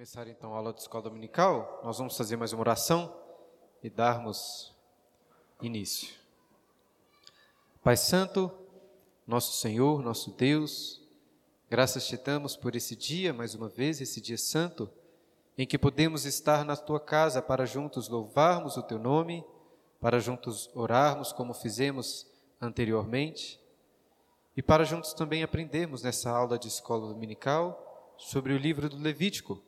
começar então a aula de escola dominical, nós vamos fazer mais uma oração e darmos início. Pai Santo, nosso Senhor, nosso Deus, graças te damos por esse dia, mais uma vez, esse dia santo, em que podemos estar na tua casa para juntos louvarmos o teu nome, para juntos orarmos como fizemos anteriormente, e para juntos também aprendermos nessa aula de escola dominical sobre o livro do Levítico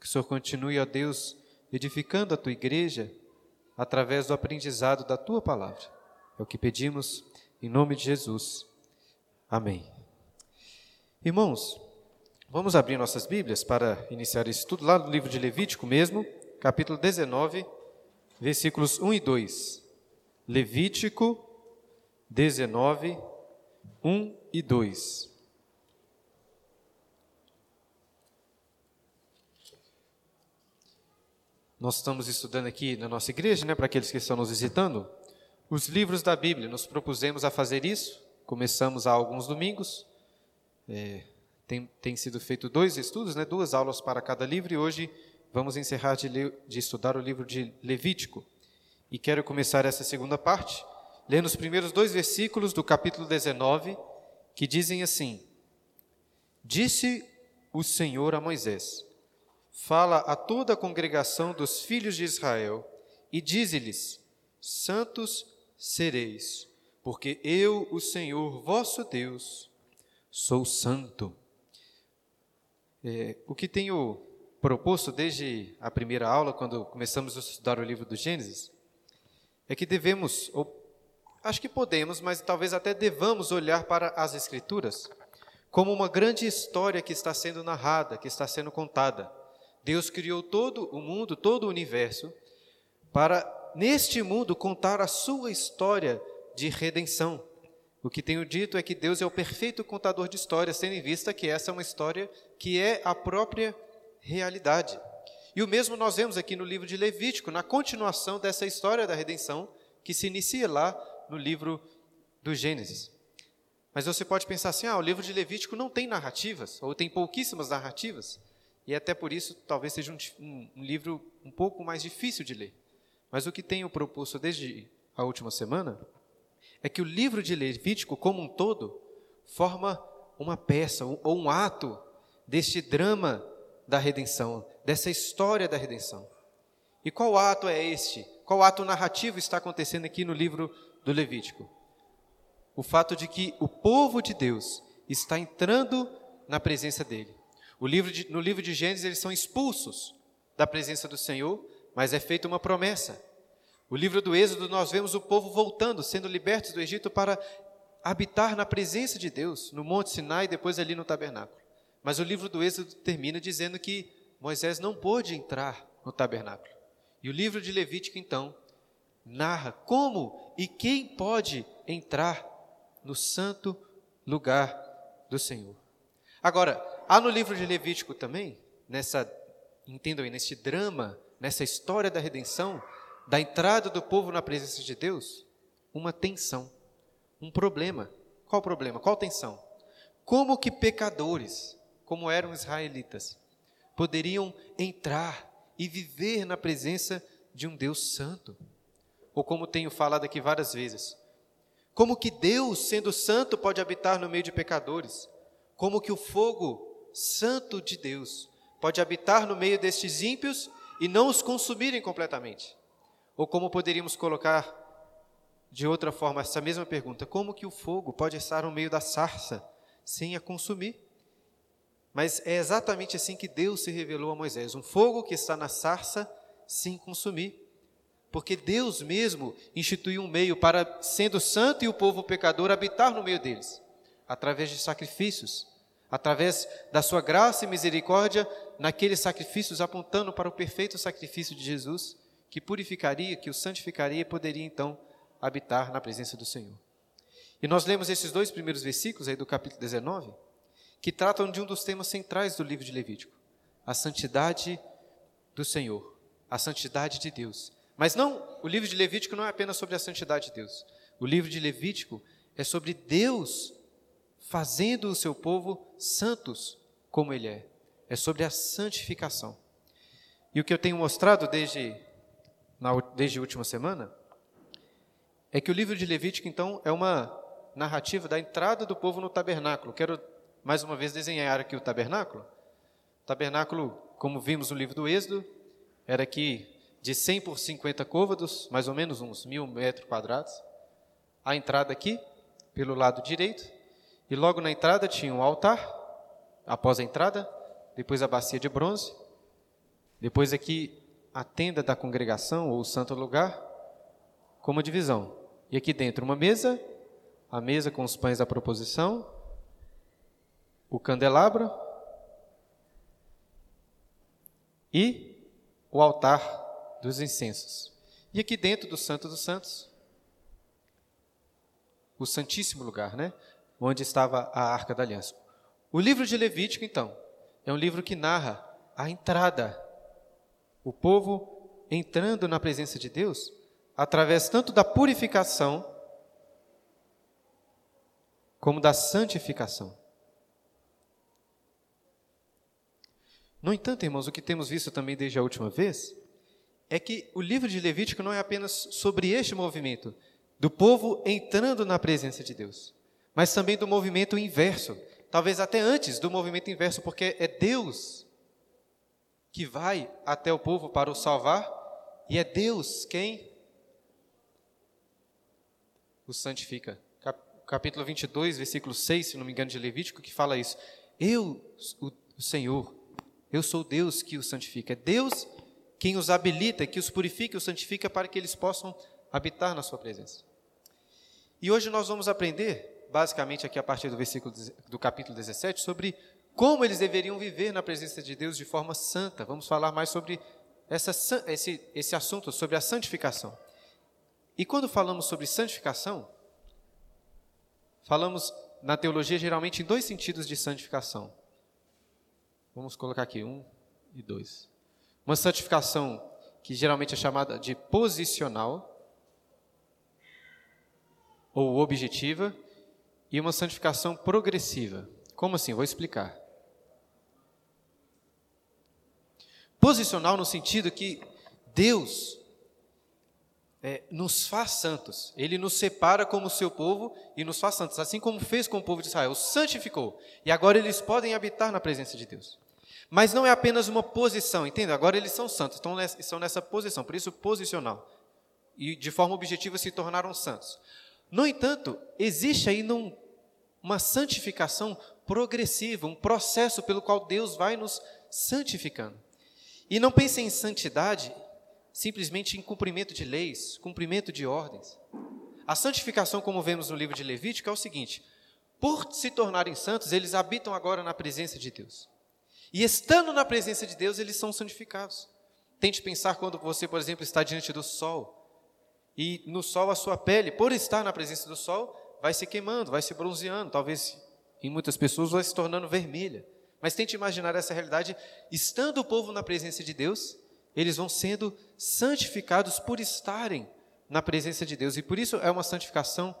que o Senhor continue, ó Deus, edificando a tua igreja através do aprendizado da tua palavra. É o que pedimos em nome de Jesus. Amém. Irmãos, vamos abrir nossas Bíblias para iniciar esse estudo lá no livro de Levítico mesmo, capítulo 19, versículos 1 e 2. Levítico 19, 1 e 2. Nós estamos estudando aqui na nossa igreja, né, para aqueles que estão nos visitando, os livros da Bíblia. Nos propusemos a fazer isso, começamos há alguns domingos. É, tem, tem sido feito dois estudos, né, duas aulas para cada livro, e hoje vamos encerrar de, de estudar o livro de Levítico. E quero começar essa segunda parte, lendo os primeiros dois versículos do capítulo 19, que dizem assim: Disse o Senhor a Moisés: fala a toda a congregação dos filhos de Israel e dize-lhes: Santos sereis, porque eu, o Senhor vosso Deus, sou santo. É, o que tenho proposto desde a primeira aula, quando começamos a estudar o livro do Gênesis, é que devemos, ou acho que podemos, mas talvez até devamos olhar para as Escrituras como uma grande história que está sendo narrada, que está sendo contada Deus criou todo o mundo, todo o universo, para neste mundo contar a sua história de redenção. O que tenho dito é que Deus é o perfeito contador de histórias, tendo em vista que essa é uma história que é a própria realidade. E o mesmo nós vemos aqui no livro de Levítico, na continuação dessa história da redenção, que se inicia lá no livro do Gênesis. Mas você pode pensar assim: ah, o livro de Levítico não tem narrativas, ou tem pouquíssimas narrativas. E até por isso, talvez seja um, um, um livro um pouco mais difícil de ler. Mas o que tenho proposto desde a última semana é que o livro de Levítico, como um todo, forma uma peça ou um ato deste drama da redenção, dessa história da redenção. E qual ato é este? Qual ato narrativo está acontecendo aqui no livro do Levítico? O fato de que o povo de Deus está entrando na presença dele. Livro de, no livro de Gênesis, eles são expulsos da presença do Senhor, mas é feita uma promessa. O livro do Êxodo, nós vemos o povo voltando, sendo libertos do Egito para habitar na presença de Deus, no Monte Sinai e depois ali no tabernáculo. Mas o livro do Êxodo termina dizendo que Moisés não pôde entrar no tabernáculo. E o livro de Levítico, então, narra como e quem pode entrar no santo lugar do Senhor. Agora, há no livro de Levítico também, nessa, entendam aí, nesse drama, nessa história da redenção, da entrada do povo na presença de Deus, uma tensão, um problema. Qual problema? Qual tensão? Como que pecadores, como eram israelitas, poderiam entrar e viver na presença de um Deus santo? Ou como tenho falado aqui várias vezes, como que Deus, sendo santo, pode habitar no meio de pecadores? Como que o fogo santo de Deus pode habitar no meio destes ímpios e não os consumirem completamente? Ou como poderíamos colocar de outra forma essa mesma pergunta: como que o fogo pode estar no meio da sarça sem a consumir? Mas é exatamente assim que Deus se revelou a Moisés: um fogo que está na sarça sem consumir. Porque Deus mesmo instituiu um meio para, sendo santo e o povo pecador, habitar no meio deles, através de sacrifícios através da sua graça e misericórdia, naqueles sacrifícios apontando para o perfeito sacrifício de Jesus, que purificaria, que o santificaria e poderia então habitar na presença do Senhor. E nós lemos esses dois primeiros versículos aí do capítulo 19, que tratam de um dos temas centrais do livro de Levítico, a santidade do Senhor, a santidade de Deus. Mas não, o livro de Levítico não é apenas sobre a santidade de Deus. O livro de Levítico é sobre Deus fazendo o seu povo santos como ele é. É sobre a santificação. E o que eu tenho mostrado desde, na, desde a última semana é que o livro de Levítico, então, é uma narrativa da entrada do povo no tabernáculo. Quero mais uma vez desenhar aqui o tabernáculo. O tabernáculo, como vimos no livro do Êxodo, era aqui de 100 por 50 côvados, mais ou menos uns mil metros quadrados. A entrada aqui, pelo lado direito, e logo na entrada tinha um altar, após a entrada, depois a bacia de bronze, depois aqui a tenda da congregação, ou o santo lugar, como divisão. E aqui dentro uma mesa, a mesa com os pães da proposição, o candelabro e o altar dos incensos. E aqui dentro do Santo dos Santos, o Santíssimo Lugar, né? Onde estava a Arca da Aliança. O livro de Levítico, então, é um livro que narra a entrada, o povo entrando na presença de Deus, através tanto da purificação, como da santificação. No entanto, irmãos, o que temos visto também desde a última vez é que o livro de Levítico não é apenas sobre este movimento do povo entrando na presença de Deus, mas também do movimento inverso, talvez até antes do movimento inverso, porque é Deus que vai até o povo para o salvar e é Deus quem o santifica. Capítulo 22, versículo 6, se não me engano, de Levítico, que fala isso. Eu, o Senhor, eu sou Deus que os santifica. É Deus quem os habilita, que os purifica e os santifica para que eles possam habitar na sua presença. E hoje nós vamos aprender, basicamente aqui a partir do versículo do capítulo 17, sobre como eles deveriam viver na presença de Deus de forma santa. Vamos falar mais sobre essa, esse, esse assunto, sobre a santificação. E quando falamos sobre santificação, falamos na teologia geralmente em dois sentidos de santificação. Vamos colocar aqui um e dois. Uma santificação que geralmente é chamada de posicional ou objetiva e uma santificação progressiva. Como assim? Vou explicar. Posicional no sentido que Deus é, nos faz santos. Ele nos separa como seu povo e nos faz santos, assim como fez com o povo de Israel, santificou. E agora eles podem habitar na presença de Deus. Mas não é apenas uma posição, entende? Agora eles são santos, estão nessa, estão nessa posição, por isso posicional. E de forma objetiva se tornaram santos. No entanto, existe aí num, uma santificação progressiva, um processo pelo qual Deus vai nos santificando. E não pense em santidade simplesmente em cumprimento de leis, cumprimento de ordens. A santificação, como vemos no livro de Levítico, é o seguinte: por se tornarem santos, eles habitam agora na presença de Deus. E estando na presença de Deus, eles são santificados. Tente pensar quando você, por exemplo, está diante do sol. E no sol a sua pele, por estar na presença do sol, vai se queimando, vai se bronzeando, talvez em muitas pessoas vai se tornando vermelha. Mas tente imaginar essa realidade, estando o povo na presença de Deus, eles vão sendo santificados por estarem na presença de Deus. E por isso é uma santificação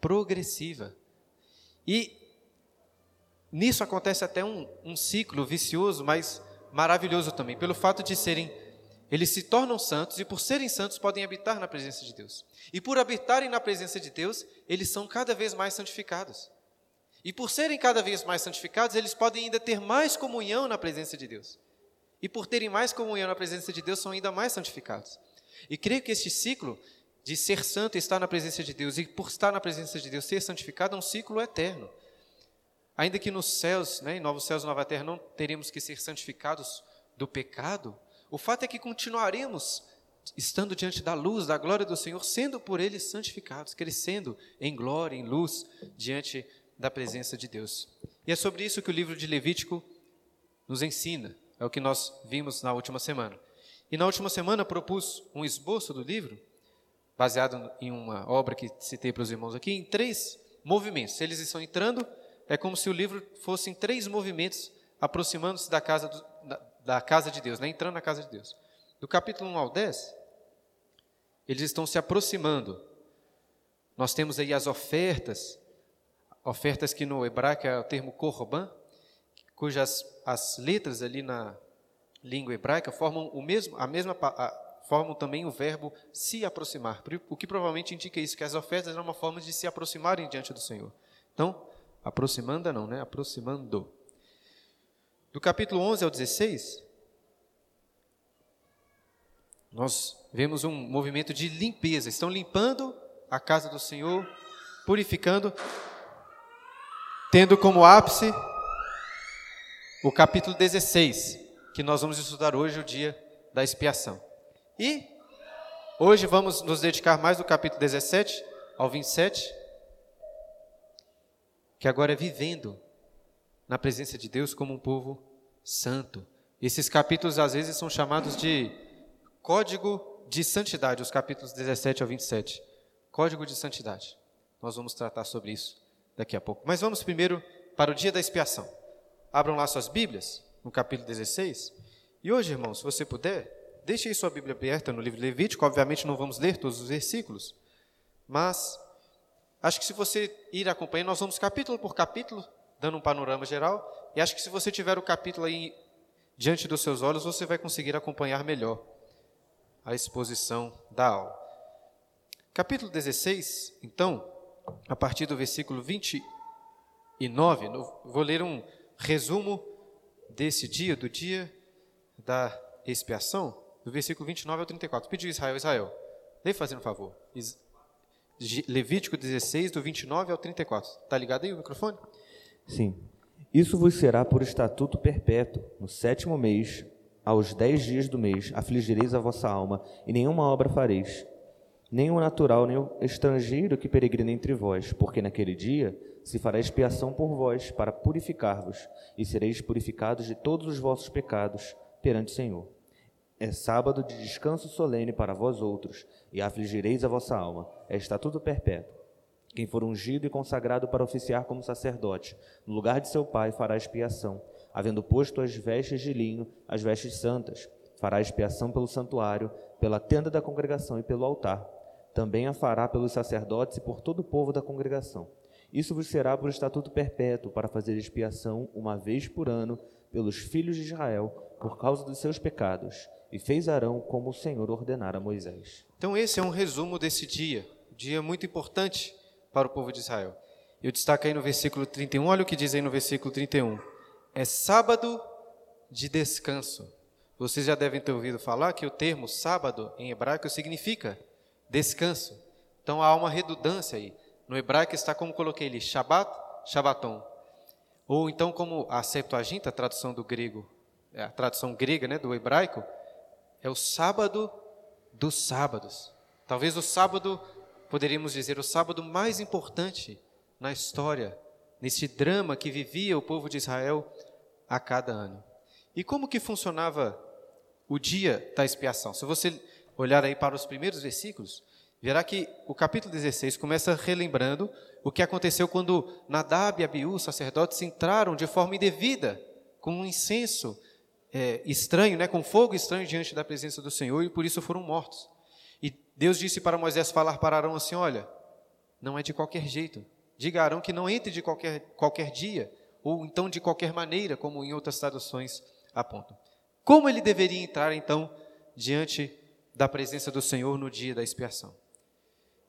progressiva. E Nisso acontece até um, um ciclo vicioso, mas maravilhoso também, pelo fato de serem, eles se tornam santos e por serem santos podem habitar na presença de Deus. E por habitarem na presença de Deus, eles são cada vez mais santificados. E por serem cada vez mais santificados, eles podem ainda ter mais comunhão na presença de Deus. E por terem mais comunhão na presença de Deus, são ainda mais santificados. E creio que este ciclo de ser santo e estar na presença de Deus, e por estar na presença de Deus ser santificado, é um ciclo eterno. Ainda que nos céus, né, em novos céus nova terra, não teremos que ser santificados do pecado, o fato é que continuaremos estando diante da luz, da glória do Senhor, sendo por Ele santificados, crescendo em glória, em luz, diante da presença de Deus. E é sobre isso que o livro de Levítico nos ensina, é o que nós vimos na última semana. E na última semana propus um esboço do livro, baseado em uma obra que citei para os irmãos aqui, em três movimentos. Eles estão entrando é como se o livro fosse em três movimentos, aproximando-se da casa, do, da, casa de Deus, né? entrando na casa de Deus. Do capítulo 1 ao 10, eles estão se aproximando. Nós temos aí as ofertas, ofertas que no hebraico é o termo korban, cujas as letras ali na, língua hebraica formam o mesmo, a mesma a, formam também o verbo se aproximar, o que provavelmente indica isso, que as ofertas eram uma forma de se aproximarem diante do Senhor. Então, aproximando não, né? Aproximando. Do capítulo 11 ao 16, nós vemos um movimento de limpeza. Estão limpando a casa do Senhor, purificando, tendo como ápice o capítulo 16, que nós vamos estudar hoje, o dia da expiação. E hoje vamos nos dedicar mais do capítulo 17 ao 27, que agora é vivendo na presença de Deus como um povo santo. Esses capítulos às vezes são chamados de código de santidade, os capítulos 17 ao 27. Código de santidade. Nós vamos tratar sobre isso daqui a pouco. Mas vamos primeiro para o dia da expiação. Abram lá suas Bíblias, no capítulo 16. E hoje, irmãos, se você puder, Deixe aí sua Bíblia aberta no livro Levítico, obviamente não vamos ler todos os versículos, mas acho que se você ir acompanhando, nós vamos capítulo por capítulo, dando um panorama geral, e acho que se você tiver o capítulo aí diante dos seus olhos, você vai conseguir acompanhar melhor a exposição da aula. Capítulo 16, então, a partir do versículo 29, vou ler um resumo desse dia, do dia da expiação do versículo 29 ao 34. Pediu Israel, Israel, lê fazendo um favor. Levítico 16, do 29 ao 34. Está ligado aí o microfone? Sim. Isso vos será por estatuto perpétuo. No sétimo mês, aos dez dias do mês, afligireis a vossa alma, e nenhuma obra fareis. Nem o natural, nem o estrangeiro que peregrina entre vós, porque naquele dia se fará expiação por vós, para purificar-vos, e sereis purificados de todos os vossos pecados perante o Senhor. É sábado de descanso solene para vós outros, e afligireis a vossa alma. É estatuto perpétuo. Quem for ungido e consagrado para oficiar como sacerdote, no lugar de seu pai, fará expiação, havendo posto as vestes de linho, as vestes santas. Fará expiação pelo santuário, pela tenda da congregação e pelo altar. Também a fará pelos sacerdotes e por todo o povo da congregação. Isso vos será por estatuto perpétuo, para fazer expiação uma vez por ano pelos filhos de Israel, por causa dos seus pecados e fez Arão como o Senhor ordenara a Moisés. Então, esse é um resumo desse dia, dia muito importante para o povo de Israel. Eu destaco aí no versículo 31, olha o que diz aí no versículo 31. É sábado de descanso. Vocês já devem ter ouvido falar que o termo sábado em hebraico significa descanso. Então há uma redundância aí. No hebraico está como coloquei ele, Shabbat, Shabbaton. Ou então como a Septuaginta, a tradução do grego, é a tradução grega, né, do hebraico, é o sábado dos sábados. Talvez o sábado, poderíamos dizer, o sábado mais importante na história, nesse drama que vivia o povo de Israel a cada ano. E como que funcionava o dia da expiação? Se você olhar aí para os primeiros versículos, verá que o capítulo 16 começa relembrando o que aconteceu quando Nadab e Abiú, sacerdotes, entraram de forma indevida com um incenso é, estranho, né, com fogo estranho diante da presença do Senhor e por isso foram mortos. Deus disse para Moisés falar para Arão assim: Olha, não é de qualquer jeito. Diga a Arão que não entre de qualquer, qualquer dia, ou então de qualquer maneira, como em outras traduções apontam. Como ele deveria entrar então diante da presença do Senhor no dia da expiação?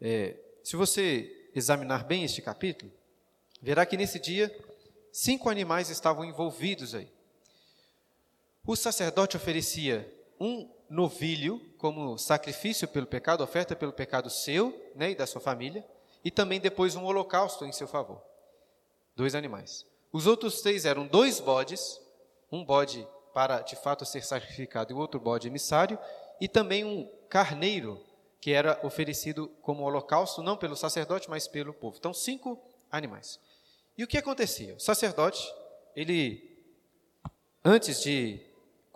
É, se você examinar bem este capítulo, verá que nesse dia cinco animais estavam envolvidos aí. O sacerdote oferecia um novilho como sacrifício pelo pecado, oferta pelo pecado seu né, e da sua família, e também depois um holocausto em seu favor. Dois animais. Os outros três eram dois bodes, um bode para de fato ser sacrificado e o outro bode emissário, e também um carneiro que era oferecido como holocausto, não pelo sacerdote, mas pelo povo. Então, cinco animais. E o que acontecia? O sacerdote, ele, antes de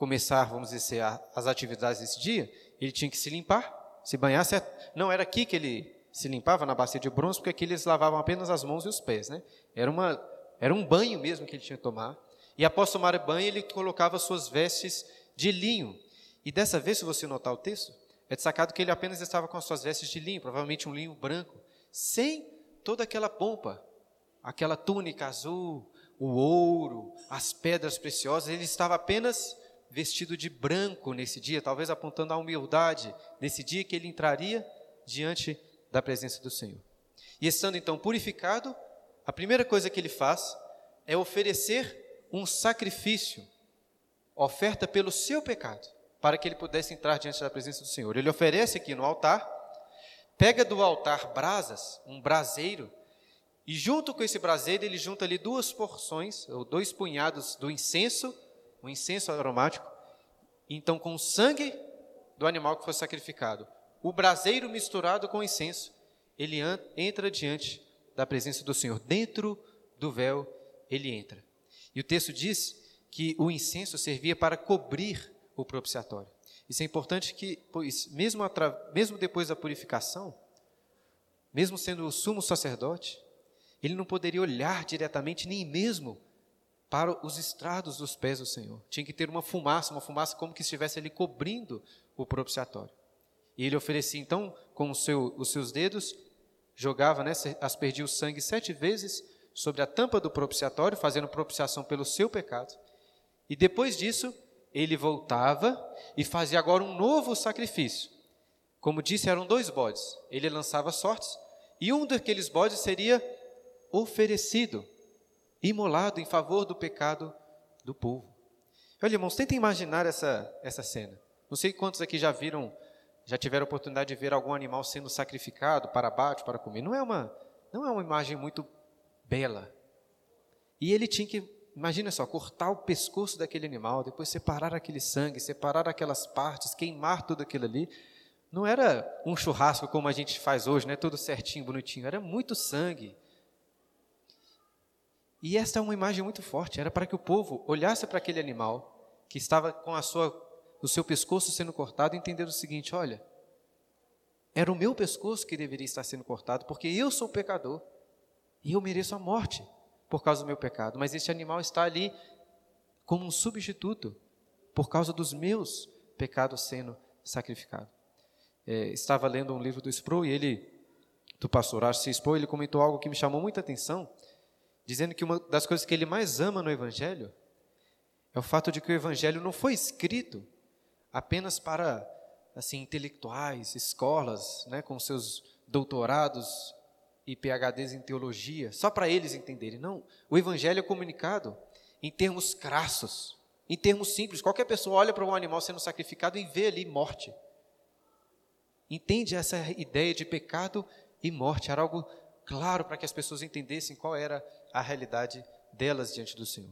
começar, vamos dizer, as atividades desse dia, ele tinha que se limpar, se banhar, certo? Não era aqui que ele se limpava, na bacia de bronze, porque aqui eles lavavam apenas as mãos e os pés, né? Era, uma, era um banho mesmo que ele tinha que tomar. E após tomar banho, ele colocava suas vestes de linho. E dessa vez, se você notar o texto, é destacado que ele apenas estava com as suas vestes de linho, provavelmente um linho branco, sem toda aquela pompa, aquela túnica azul, o ouro, as pedras preciosas, ele estava apenas vestido de branco nesse dia, talvez apontando a humildade nesse dia que ele entraria diante da presença do Senhor. E estando então purificado, a primeira coisa que ele faz é oferecer um sacrifício, oferta pelo seu pecado, para que ele pudesse entrar diante da presença do Senhor. Ele oferece aqui no altar, pega do altar brasas, um braseiro, e junto com esse braseiro ele junta ali duas porções, ou dois punhados do incenso, um incenso aromático, então com o sangue do animal que foi sacrificado, o braseiro misturado com o incenso, ele entra diante da presença do Senhor, dentro do véu ele entra. E o texto diz que o incenso servia para cobrir o propiciatório. Isso é importante que, pois, mesmo, mesmo depois da purificação, mesmo sendo o sumo sacerdote, ele não poderia olhar diretamente nem mesmo para os estrados dos pés do Senhor. Tinha que ter uma fumaça, uma fumaça como que estivesse ali cobrindo o propiciatório. E ele oferecia então com seu, os seus dedos, jogava, né, aspergia o sangue sete vezes sobre a tampa do propiciatório, fazendo propiciação pelo seu pecado. E depois disso, ele voltava e fazia agora um novo sacrifício. Como disse, eram dois bodes. Ele lançava sortes e um daqueles bodes seria oferecido, imolado em favor do pecado do povo. Olha, irmãos, tentem imaginar essa, essa cena. Não sei quantos aqui já viram, já tiveram oportunidade de ver algum animal sendo sacrificado para abate, para comer. Não é uma, não é uma imagem muito bela. E ele tinha que, imagina só, cortar o pescoço daquele animal, depois separar aquele sangue, separar aquelas partes, queimar tudo aquilo ali. Não era um churrasco como a gente faz hoje, né? Tudo certinho, bonitinho. Era muito sangue. E esta é uma imagem muito forte. Era para que o povo olhasse para aquele animal que estava com a sua, o seu pescoço sendo cortado e entender o seguinte: olha, era o meu pescoço que deveria estar sendo cortado, porque eu sou pecador. E eu mereço a morte por causa do meu pecado. Mas este animal está ali como um substituto por causa dos meus pecados sendo sacrificado. É, estava lendo um livro do Sproul e ele, do pastor Arce Sproul, ele comentou algo que me chamou muita atenção, dizendo que uma das coisas que ele mais ama no Evangelho é o fato de que o Evangelho não foi escrito apenas para assim intelectuais, escolas, né, com seus doutorados e PhDs em teologia, só para eles entenderem. Não, o evangelho é comunicado em termos crassos, em termos simples. Qualquer pessoa olha para um animal sendo sacrificado e vê ali morte. Entende essa ideia de pecado e morte? Era algo claro para que as pessoas entendessem qual era a realidade delas diante do Senhor.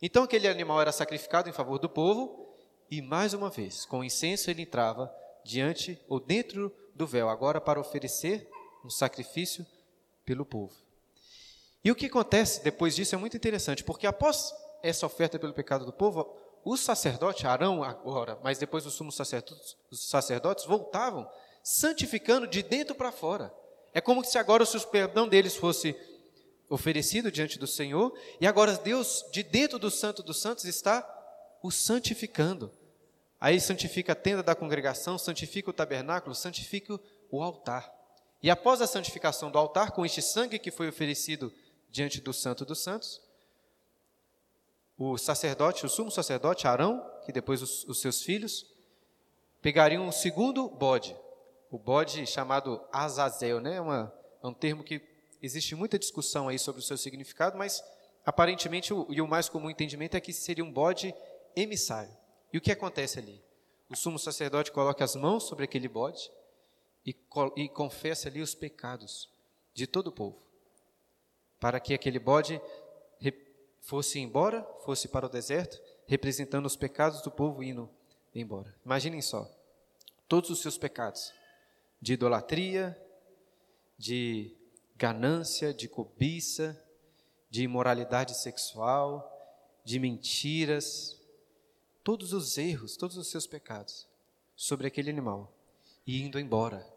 Então aquele animal era sacrificado em favor do povo e mais uma vez, com incenso ele entrava diante ou dentro do véu, agora para oferecer um sacrifício pelo povo. E o que acontece depois disso é muito interessante, porque após essa oferta pelo pecado do povo, o sacerdote, Arão agora, mas depois os sumos sacerdotes, os sacerdotes voltavam santificando de dentro para fora. É como se agora o perdão deles fosse oferecido diante do Senhor, e agora Deus, de dentro do Santo dos Santos, está o santificando. Aí santifica a tenda da congregação, santifica o tabernáculo, santifica o altar. E após a santificação do altar, com este sangue que foi oferecido diante do Santo dos Santos, o sacerdote, o sumo sacerdote Arão, que depois os, os seus filhos, pegariam um segundo bode, o bode chamado Azazel, né? Uma, é um termo que existe muita discussão aí sobre o seu significado, mas aparentemente o, e o mais comum entendimento é que seria um bode emissário. E o que acontece ali? O sumo sacerdote coloca as mãos sobre aquele bode, e, e confessa ali os pecados de todo o povo, para que aquele bode fosse embora, fosse para o deserto, representando os pecados do povo indo embora. Imaginem só, todos os seus pecados, de idolatria, de ganância, de cobiça, de imoralidade sexual, de mentiras, todos os erros, todos os seus pecados sobre aquele animal e indo embora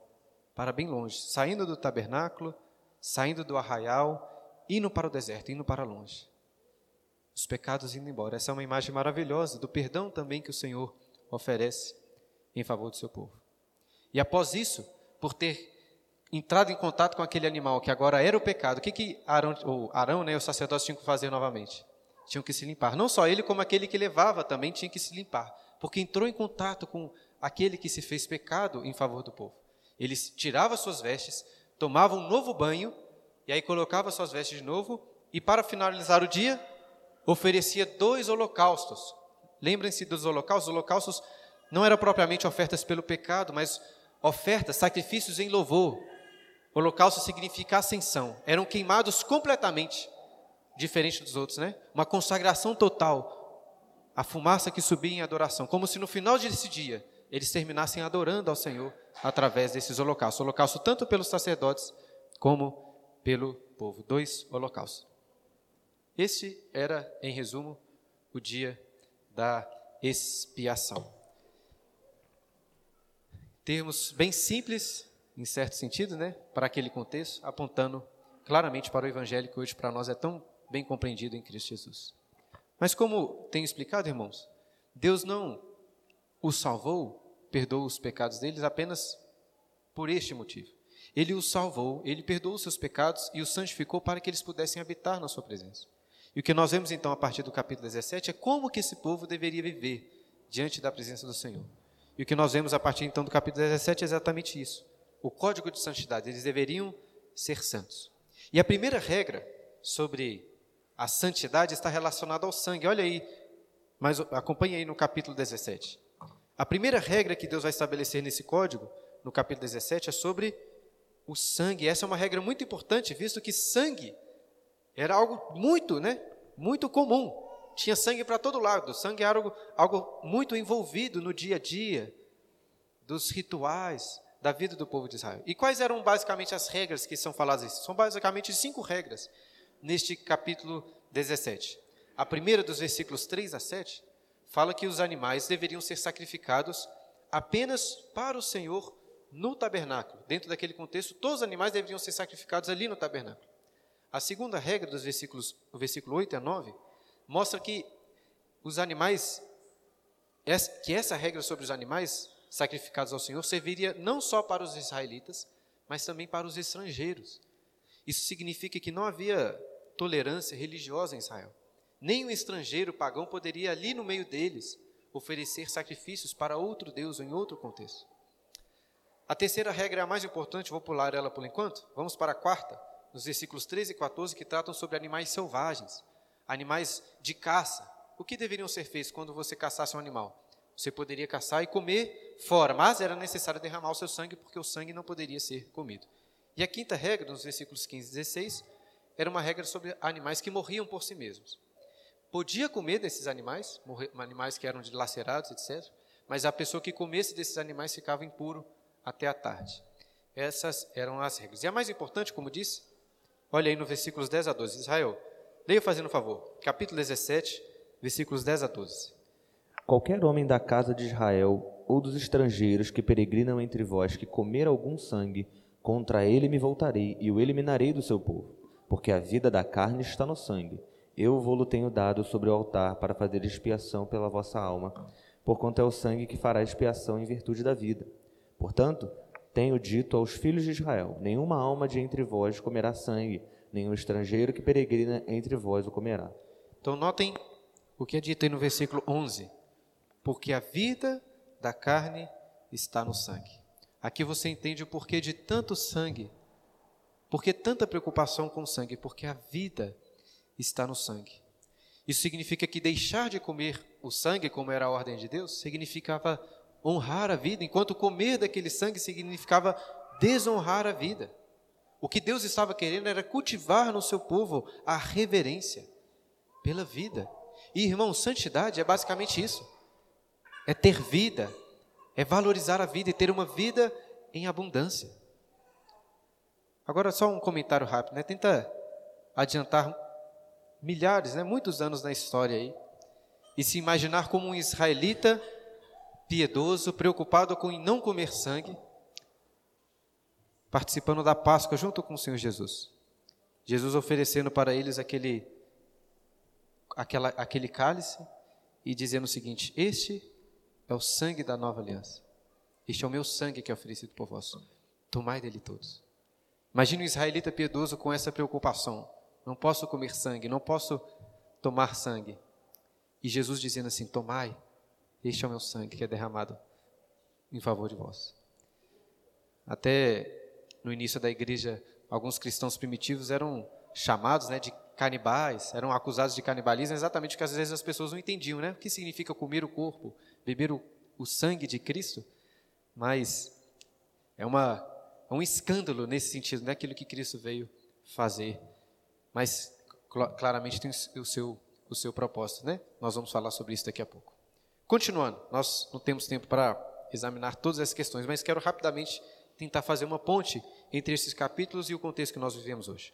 para bem longe, saindo do tabernáculo, saindo do arraial, indo para o deserto, indo para longe. Os pecados indo embora. Essa é uma imagem maravilhosa do perdão também que o Senhor oferece em favor do seu povo. E após isso, por ter entrado em contato com aquele animal que agora era o pecado, o que, que Arão, ou Arão né, os sacerdotes tinham que fazer novamente? Tinham que se limpar. Não só ele, como aquele que levava também tinha que se limpar. porque entrou em contato com aquele que se fez pecado em favor do povo. Ele tirava suas vestes, tomava um novo banho, e aí colocava suas vestes de novo, e para finalizar o dia, oferecia dois holocaustos. Lembrem-se dos holocaustos? Os holocaustos não eram propriamente ofertas pelo pecado, mas ofertas, sacrifícios em louvor. Holocausto significa ascensão. Eram queimados completamente, diferente dos outros, né? Uma consagração total. A fumaça que subia em adoração, como se no final desse dia eles terminassem adorando ao Senhor através desses holocaustos. Holocausto tanto pelos sacerdotes como pelo povo. Dois holocaustos. Esse era, em resumo, o dia da expiação. Termos bem simples, em certo sentido, né, para aquele contexto, apontando claramente para o evangelho que hoje para nós é tão bem compreendido em Cristo Jesus. Mas como tenho explicado, irmãos, Deus não o salvou, perdoou os pecados deles apenas por este motivo. Ele os salvou, ele perdoou os seus pecados e os santificou para que eles pudessem habitar na sua presença. E o que nós vemos então a partir do capítulo 17 é como que esse povo deveria viver diante da presença do Senhor. E o que nós vemos a partir então do capítulo 17 é exatamente isso. O código de santidade, eles deveriam ser santos. E a primeira regra sobre a santidade está relacionada ao sangue. Olha aí, mas acompanhe aí no capítulo 17. A primeira regra que Deus vai estabelecer nesse código, no capítulo 17, é sobre o sangue. Essa é uma regra muito importante, visto que sangue era algo muito, né, muito comum. Tinha sangue para todo lado. Sangue era algo, algo muito envolvido no dia a dia dos rituais da vida do povo de Israel. E quais eram basicamente as regras que são faladas? São basicamente cinco regras neste capítulo 17. A primeira, dos versículos 3 a 7, fala que os animais deveriam ser sacrificados apenas para o Senhor no tabernáculo. Dentro daquele contexto, todos os animais deveriam ser sacrificados ali no tabernáculo. A segunda regra dos versículos, o versículo 8 a 9, mostra que os animais, que essa regra sobre os animais sacrificados ao Senhor serviria não só para os israelitas, mas também para os estrangeiros. Isso significa que não havia tolerância religiosa em Israel. Nem um estrangeiro pagão poderia ali no meio deles oferecer sacrifícios para outro Deus ou em outro contexto. A terceira regra é a mais importante, vou pular ela por enquanto. Vamos para a quarta, nos versículos 13 e 14, que tratam sobre animais selvagens, animais de caça. O que deveriam ser feitos quando você caçasse um animal? Você poderia caçar e comer fora, mas era necessário derramar o seu sangue, porque o sangue não poderia ser comido. E a quinta regra, nos versículos 15 e 16, era uma regra sobre animais que morriam por si mesmos. Podia comer desses animais, animais que eram dilacerados, etc., mas a pessoa que comesse desses animais ficava impuro até a tarde. Essas eram as regras. E a mais importante, como disse, olha aí no versículos 10 a 12. Israel, leia fazendo um favor. Capítulo 17, versículos 10 a 12. Qualquer homem da casa de Israel ou dos estrangeiros que peregrinam entre vós que comer algum sangue, contra ele me voltarei e o eliminarei do seu povo, porque a vida da carne está no sangue. Eu vou-lo tenho dado sobre o altar para fazer expiação pela vossa alma, porquanto é o sangue que fará expiação em virtude da vida. Portanto, tenho dito aos filhos de Israel: nenhuma alma de entre vós comerá sangue, nenhum estrangeiro que peregrina entre vós o comerá. Então, notem o que é dito aí no versículo 11: porque a vida da carne está no sangue. Aqui você entende o porquê de tanto sangue, porque tanta preocupação com o sangue, porque a vida está no sangue. Isso significa que deixar de comer o sangue, como era a ordem de Deus, significava honrar a vida, enquanto comer daquele sangue significava desonrar a vida. O que Deus estava querendo era cultivar no seu povo a reverência pela vida. E irmão, santidade é basicamente isso: é ter vida, é valorizar a vida e ter uma vida em abundância. Agora, só um comentário rápido, né? Tenta adiantar milhares, né? muitos anos na história aí, e se imaginar como um israelita piedoso, preocupado com não comer sangue, participando da Páscoa junto com o Senhor Jesus. Jesus oferecendo para eles aquele, aquela, aquele cálice e dizendo o seguinte: Este é o sangue da nova aliança. Este é o meu sangue que é oferecido por vós. Tomai dele todos. Imagine um israelita piedoso com essa preocupação. Não posso comer sangue, não posso tomar sangue. E Jesus dizendo assim: Tomai, Este é o meu sangue que é derramado em favor de vós. Até no início da igreja, alguns cristãos primitivos eram chamados né, de canibais, eram acusados de canibalismo, exatamente porque às vezes as pessoas não entendiam né, o que significa comer o corpo, beber o, o sangue de Cristo. Mas é, uma, é um escândalo nesse sentido, não é aquilo que Cristo veio fazer. Mas claramente tem o seu, o seu propósito, né? Nós vamos falar sobre isso daqui a pouco. Continuando, nós não temos tempo para examinar todas essas questões, mas quero rapidamente tentar fazer uma ponte entre esses capítulos e o contexto que nós vivemos hoje.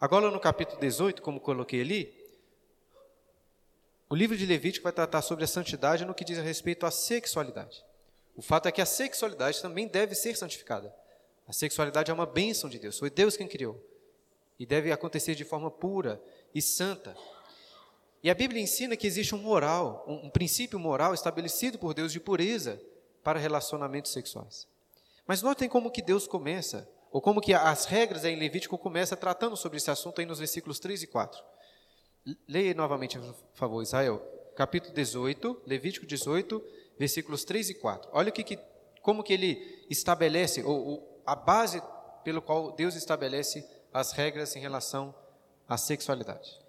Agora, no capítulo 18, como coloquei ali, o livro de Levítico vai tratar sobre a santidade no que diz respeito à sexualidade. O fato é que a sexualidade também deve ser santificada. A sexualidade é uma bênção de Deus, foi Deus quem criou. E deve acontecer de forma pura e santa. E a Bíblia ensina que existe um moral, um, um princípio moral estabelecido por Deus de pureza para relacionamentos sexuais. Mas notem como que Deus começa, ou como que as regras em Levítico começam tratando sobre esse assunto aí nos versículos 3 e 4. Leia novamente, por favor, Israel. Capítulo 18, Levítico 18, versículos 3 e 4. Olha que, que como que ele estabelece, ou, ou a base pelo qual Deus estabelece as regras em relação à sexualidade.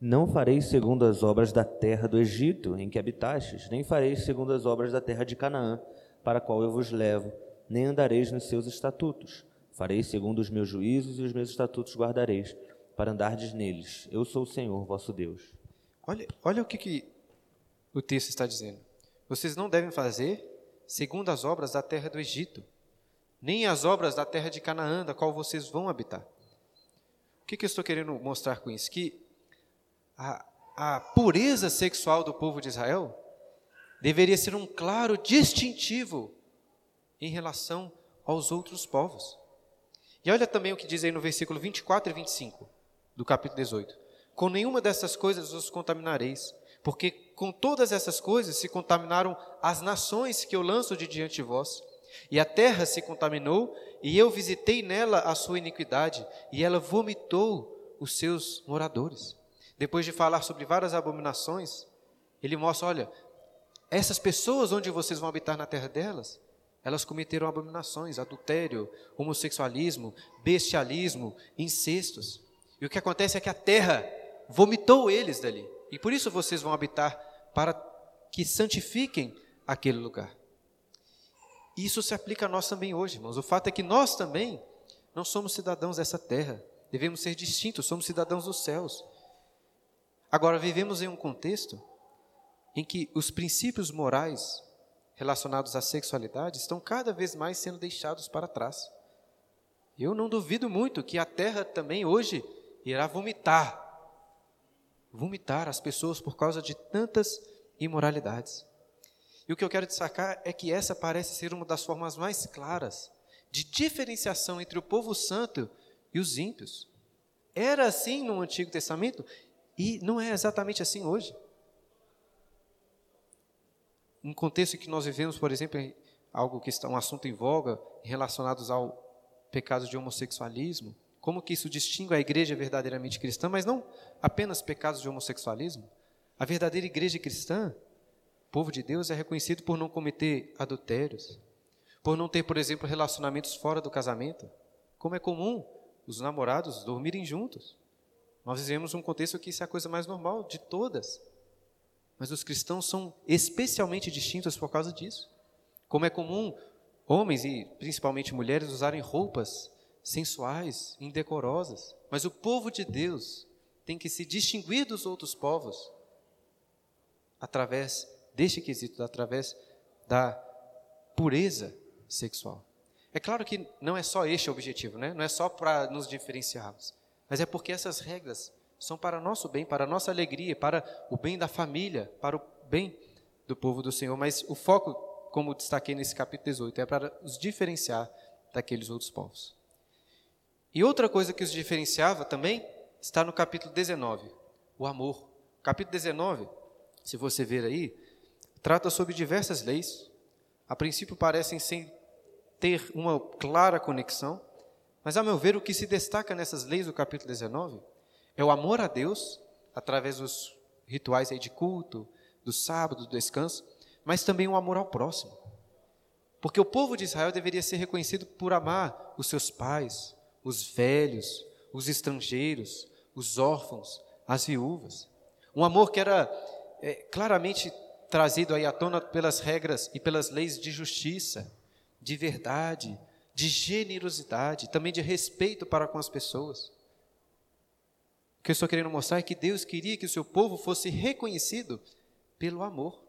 Não fareis segundo as obras da terra do Egito, em que habitastes, nem fareis segundo as obras da terra de Canaã, para a qual eu vos levo, nem andareis nos seus estatutos. Fareis segundo os meus juízos e os meus estatutos guardareis, para andardes neles. Eu sou o Senhor, vosso Deus. Olha, olha o que, que o texto está dizendo. Vocês não devem fazer segundo as obras da terra do Egito, nem as obras da terra de Canaã, da qual vocês vão habitar. O que, que eu estou querendo mostrar com isso? Que a, a pureza sexual do povo de Israel deveria ser um claro distintivo em relação aos outros povos. E olha também o que diz aí no versículo 24 e 25 do capítulo 18: Com nenhuma dessas coisas os contaminareis, porque com todas essas coisas se contaminaram as nações que eu lanço de diante de vós. E a terra se contaminou, e eu visitei nela a sua iniquidade, e ela vomitou os seus moradores depois de falar sobre várias abominações, ele mostra: olha, essas pessoas onde vocês vão habitar na terra delas, elas cometeram abominações, adultério, homossexualismo, bestialismo, incestos. E o que acontece é que a terra vomitou eles dali. E por isso vocês vão habitar para que santifiquem aquele lugar. Isso se aplica a nós também hoje, irmãos. O fato é que nós também não somos cidadãos dessa terra. Devemos ser distintos, somos cidadãos dos céus. Agora, vivemos em um contexto em que os princípios morais relacionados à sexualidade estão cada vez mais sendo deixados para trás. Eu não duvido muito que a terra também hoje irá vomitar vomitar as pessoas por causa de tantas imoralidades. E o que eu quero destacar é que essa parece ser uma das formas mais claras de diferenciação entre o povo santo e os ímpios. Era assim no Antigo Testamento e não é exatamente assim hoje. Um contexto que nós vivemos, por exemplo, é algo que está um assunto em voga relacionados ao pecado de homossexualismo, como que isso distingue a igreja verdadeiramente cristã, mas não apenas pecados de homossexualismo. A verdadeira igreja cristã, povo de Deus, é reconhecido por não cometer adultérios, por não ter, por exemplo, relacionamentos fora do casamento, como é comum os namorados dormirem juntos. Nós vivemos um contexto que isso é a coisa mais normal de todas. Mas os cristãos são especialmente distintos por causa disso. Como é comum homens e principalmente mulheres usarem roupas sensuais, indecorosas. Mas o povo de Deus tem que se distinguir dos outros povos através deste quesito, através da pureza sexual. É claro que não é só este o objetivo, né? não é só para nos diferenciarmos mas é porque essas regras são para nosso bem, para nossa alegria, para o bem da família, para o bem do povo do Senhor. Mas o foco, como destaquei nesse capítulo 18, é para os diferenciar daqueles outros povos. E outra coisa que os diferenciava também está no capítulo 19, o amor. Capítulo 19, se você ver aí, trata sobre diversas leis. A princípio parecem sem ter uma clara conexão, mas, a meu ver, o que se destaca nessas leis do capítulo 19 é o amor a Deus, através dos rituais aí de culto, do sábado, do descanso, mas também o amor ao próximo. Porque o povo de Israel deveria ser reconhecido por amar os seus pais, os velhos, os estrangeiros, os órfãos, as viúvas. Um amor que era é, claramente trazido aí à tona pelas regras e pelas leis de justiça, de verdade, de generosidade, também de respeito para com as pessoas. O que eu estou querendo mostrar é que Deus queria que o seu povo fosse reconhecido pelo amor.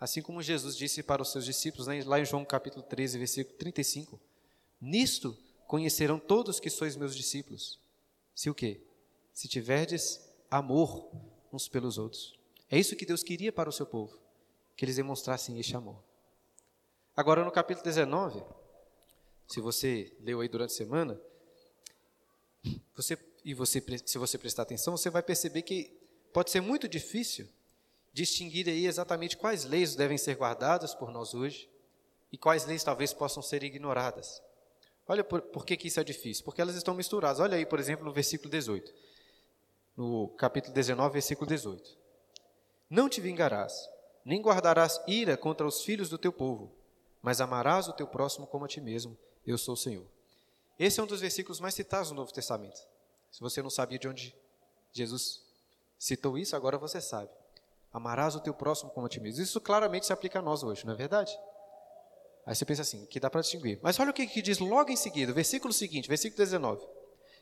Assim como Jesus disse para os seus discípulos, né, lá em João capítulo 13, versículo 35. Nisto conhecerão todos que sois meus discípulos. Se o quê? Se tiverdes amor uns pelos outros. É isso que Deus queria para o seu povo, que eles demonstrassem este amor. Agora, no capítulo 19, se você leu aí durante a semana, você, e você, se você prestar atenção, você vai perceber que pode ser muito difícil distinguir aí exatamente quais leis devem ser guardadas por nós hoje e quais leis talvez possam ser ignoradas. Olha por, por que, que isso é difícil, porque elas estão misturadas. Olha aí, por exemplo, no versículo 18, no capítulo 19, versículo 18. Não te vingarás, nem guardarás ira contra os filhos do teu povo, mas amarás o teu próximo como a ti mesmo. Eu sou o Senhor. Esse é um dos versículos mais citados no Novo Testamento. Se você não sabia de onde Jesus citou isso, agora você sabe. Amarás o teu próximo como a ti mesmo. Isso claramente se aplica a nós hoje, não é verdade? Aí você pensa assim, que dá para distinguir. Mas olha o que, que diz logo em seguida, versículo seguinte, versículo 19.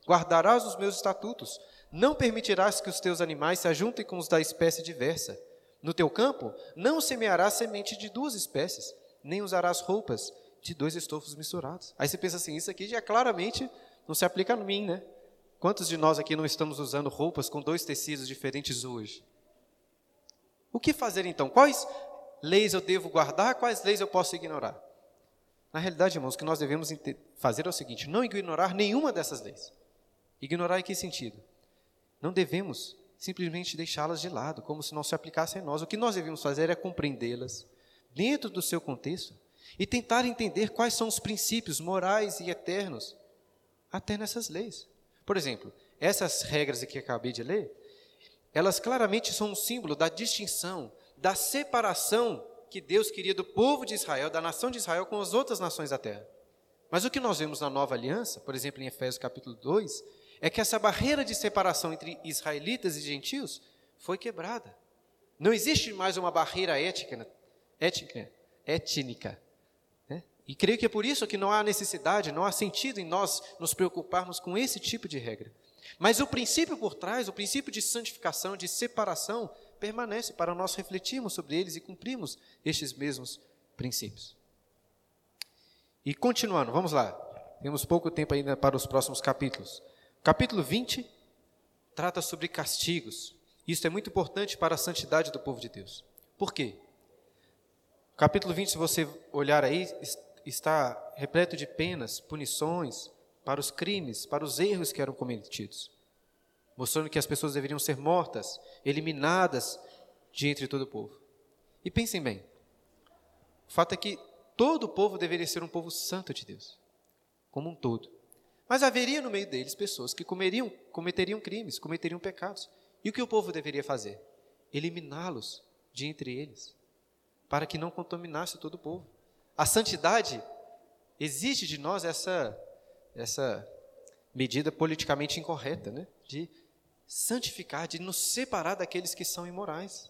Guardarás os meus estatutos, não permitirás que os teus animais se ajuntem com os da espécie diversa. No teu campo não semearás semente de duas espécies, nem usarás roupas de dois estofos misturados. Aí você pensa assim, isso aqui já claramente não se aplica a mim, né? Quantos de nós aqui não estamos usando roupas com dois tecidos diferentes hoje? O que fazer então? Quais leis eu devo guardar? Quais leis eu posso ignorar? Na realidade, irmãos, o que nós devemos fazer é o seguinte: não ignorar nenhuma dessas leis. Ignorar em que sentido? Não devemos simplesmente deixá-las de lado, como se não se aplicassem a nós. O que nós devemos fazer é compreendê-las dentro do seu contexto e tentar entender quais são os princípios morais e eternos até nessas leis. Por exemplo, essas regras que acabei de ler, elas claramente são um símbolo da distinção, da separação que Deus queria do povo de Israel, da nação de Israel com as outras nações da terra. Mas o que nós vemos na nova aliança, por exemplo, em Efésios capítulo 2, é que essa barreira de separação entre israelitas e gentios foi quebrada. Não existe mais uma barreira ética, ética, étnica e creio que é por isso que não há necessidade, não há sentido em nós nos preocuparmos com esse tipo de regra. Mas o princípio por trás, o princípio de santificação, de separação, permanece para nós refletirmos sobre eles e cumprirmos estes mesmos princípios. E continuando, vamos lá. Temos pouco tempo ainda para os próximos capítulos. Capítulo 20 trata sobre castigos. Isso é muito importante para a santidade do povo de Deus. Por quê? Capítulo 20, se você olhar aí, está repleto de penas, punições para os crimes, para os erros que eram cometidos, mostrando que as pessoas deveriam ser mortas, eliminadas de entre todo o povo. E pensem bem, o fato é que todo o povo deveria ser um povo santo de Deus, como um todo. Mas haveria no meio deles pessoas que comeriam, cometeriam crimes, cometeriam pecados. E o que o povo deveria fazer? Eliminá-los de entre eles, para que não contaminasse todo o povo. A santidade exige de nós essa essa medida politicamente incorreta, né? De santificar, de nos separar daqueles que são imorais.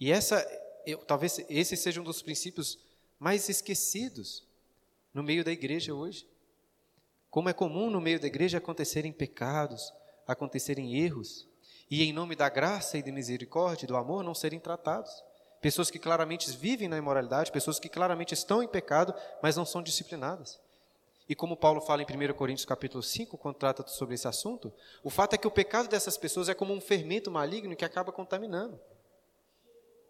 E essa, eu, talvez esse seja um dos princípios mais esquecidos no meio da igreja hoje. Como é comum no meio da igreja acontecerem pecados, acontecerem erros, e em nome da graça e da misericórdia e do amor não serem tratados pessoas que claramente vivem na imoralidade, pessoas que claramente estão em pecado, mas não são disciplinadas. E como Paulo fala em 1 Coríntios capítulo 5, quando trata sobre esse assunto, o fato é que o pecado dessas pessoas é como um fermento maligno que acaba contaminando.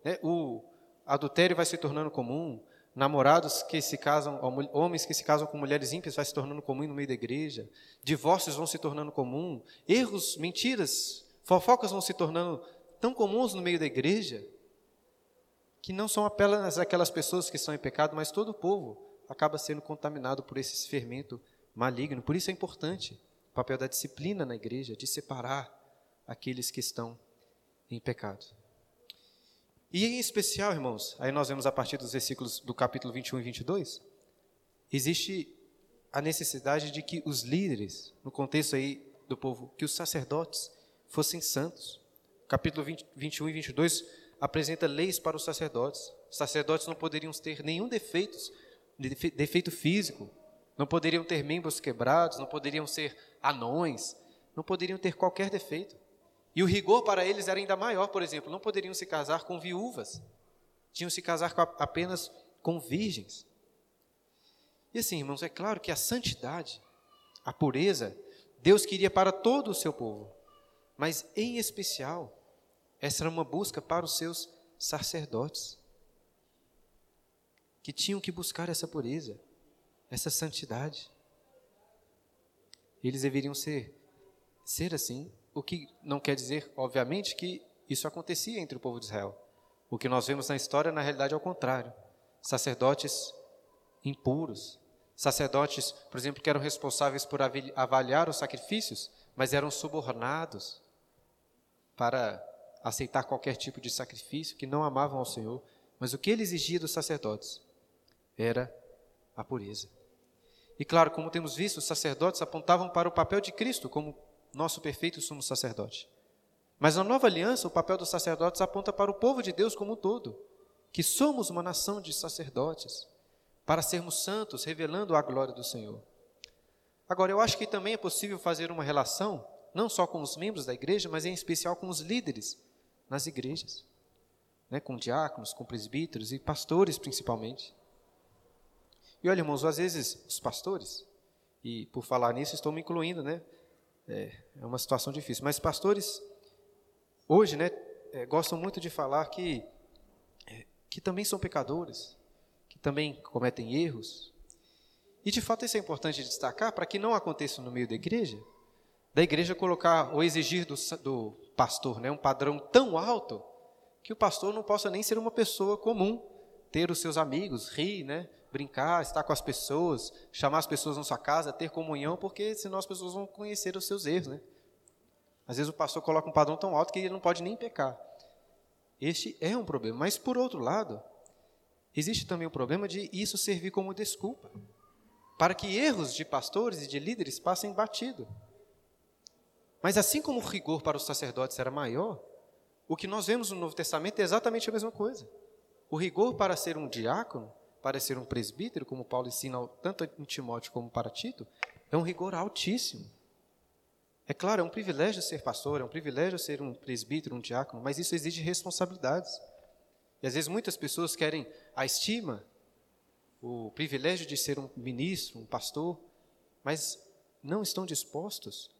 Né? O adultério vai se tornando comum, namorados que se casam, homens que se casam com mulheres ímpias vai se tornando comum no meio da igreja, divórcios vão se tornando comum, erros, mentiras, fofocas vão se tornando tão comuns no meio da igreja, que não são apenas aquelas pessoas que estão em pecado, mas todo o povo acaba sendo contaminado por esse fermento maligno. Por isso é importante o papel da disciplina na igreja, de separar aqueles que estão em pecado. E em especial, irmãos, aí nós vemos a partir dos versículos do capítulo 21 e 22, existe a necessidade de que os líderes, no contexto aí do povo, que os sacerdotes fossem santos. Capítulo 20, 21 e 22 apresenta leis para os sacerdotes. Os sacerdotes não poderiam ter nenhum defeitos, defeito físico, não poderiam ter membros quebrados, não poderiam ser anões, não poderiam ter qualquer defeito. E o rigor para eles era ainda maior, por exemplo, não poderiam se casar com viúvas, tinham se casar com apenas com virgens. E assim, irmãos, é claro que a santidade, a pureza, Deus queria para todo o seu povo, mas em especial, essa era uma busca para os seus sacerdotes, que tinham que buscar essa pureza, essa santidade. Eles deveriam ser, ser assim, o que não quer dizer, obviamente, que isso acontecia entre o povo de Israel. O que nós vemos na história, na realidade, é o contrário. Sacerdotes impuros, sacerdotes, por exemplo, que eram responsáveis por avaliar os sacrifícios, mas eram subornados para aceitar qualquer tipo de sacrifício, que não amavam ao Senhor. Mas o que ele exigia dos sacerdotes era a pureza. E claro, como temos visto, os sacerdotes apontavam para o papel de Cristo como nosso perfeito sumo sacerdote. Mas na nova aliança, o papel dos sacerdotes aponta para o povo de Deus como um todo, que somos uma nação de sacerdotes, para sermos santos, revelando a glória do Senhor. Agora, eu acho que também é possível fazer uma relação, não só com os membros da igreja, mas em especial com os líderes nas igrejas, né, com diáconos, com presbíteros e pastores principalmente. E olha, irmãos, às vezes os pastores, e por falar nisso estou me incluindo, né? É, é uma situação difícil. Mas pastores, hoje, né, é, gostam muito de falar que, é, que também são pecadores, também cometem erros. E de fato isso é importante destacar para que não aconteça no meio da igreja, da igreja colocar ou exigir do, do pastor né, um padrão tão alto que o pastor não possa nem ser uma pessoa comum, ter os seus amigos, rir, né, brincar, estar com as pessoas, chamar as pessoas na sua casa, ter comunhão, porque senão as pessoas vão conhecer os seus erros. Né? Às vezes o pastor coloca um padrão tão alto que ele não pode nem pecar. Este é um problema. Mas, por outro lado, existe também o problema de isso servir como desculpa para que erros de pastores e de líderes passem batido. Mas assim como o rigor para os sacerdotes era maior, o que nós vemos no Novo Testamento é exatamente a mesma coisa. O rigor para ser um diácono, para ser um presbítero, como Paulo ensina tanto em Timóteo como para Tito, é um rigor altíssimo. É claro, é um privilégio ser pastor, é um privilégio ser um presbítero, um diácono, mas isso exige responsabilidades. E às vezes muitas pessoas querem a estima, o privilégio de ser um ministro, um pastor, mas não estão dispostos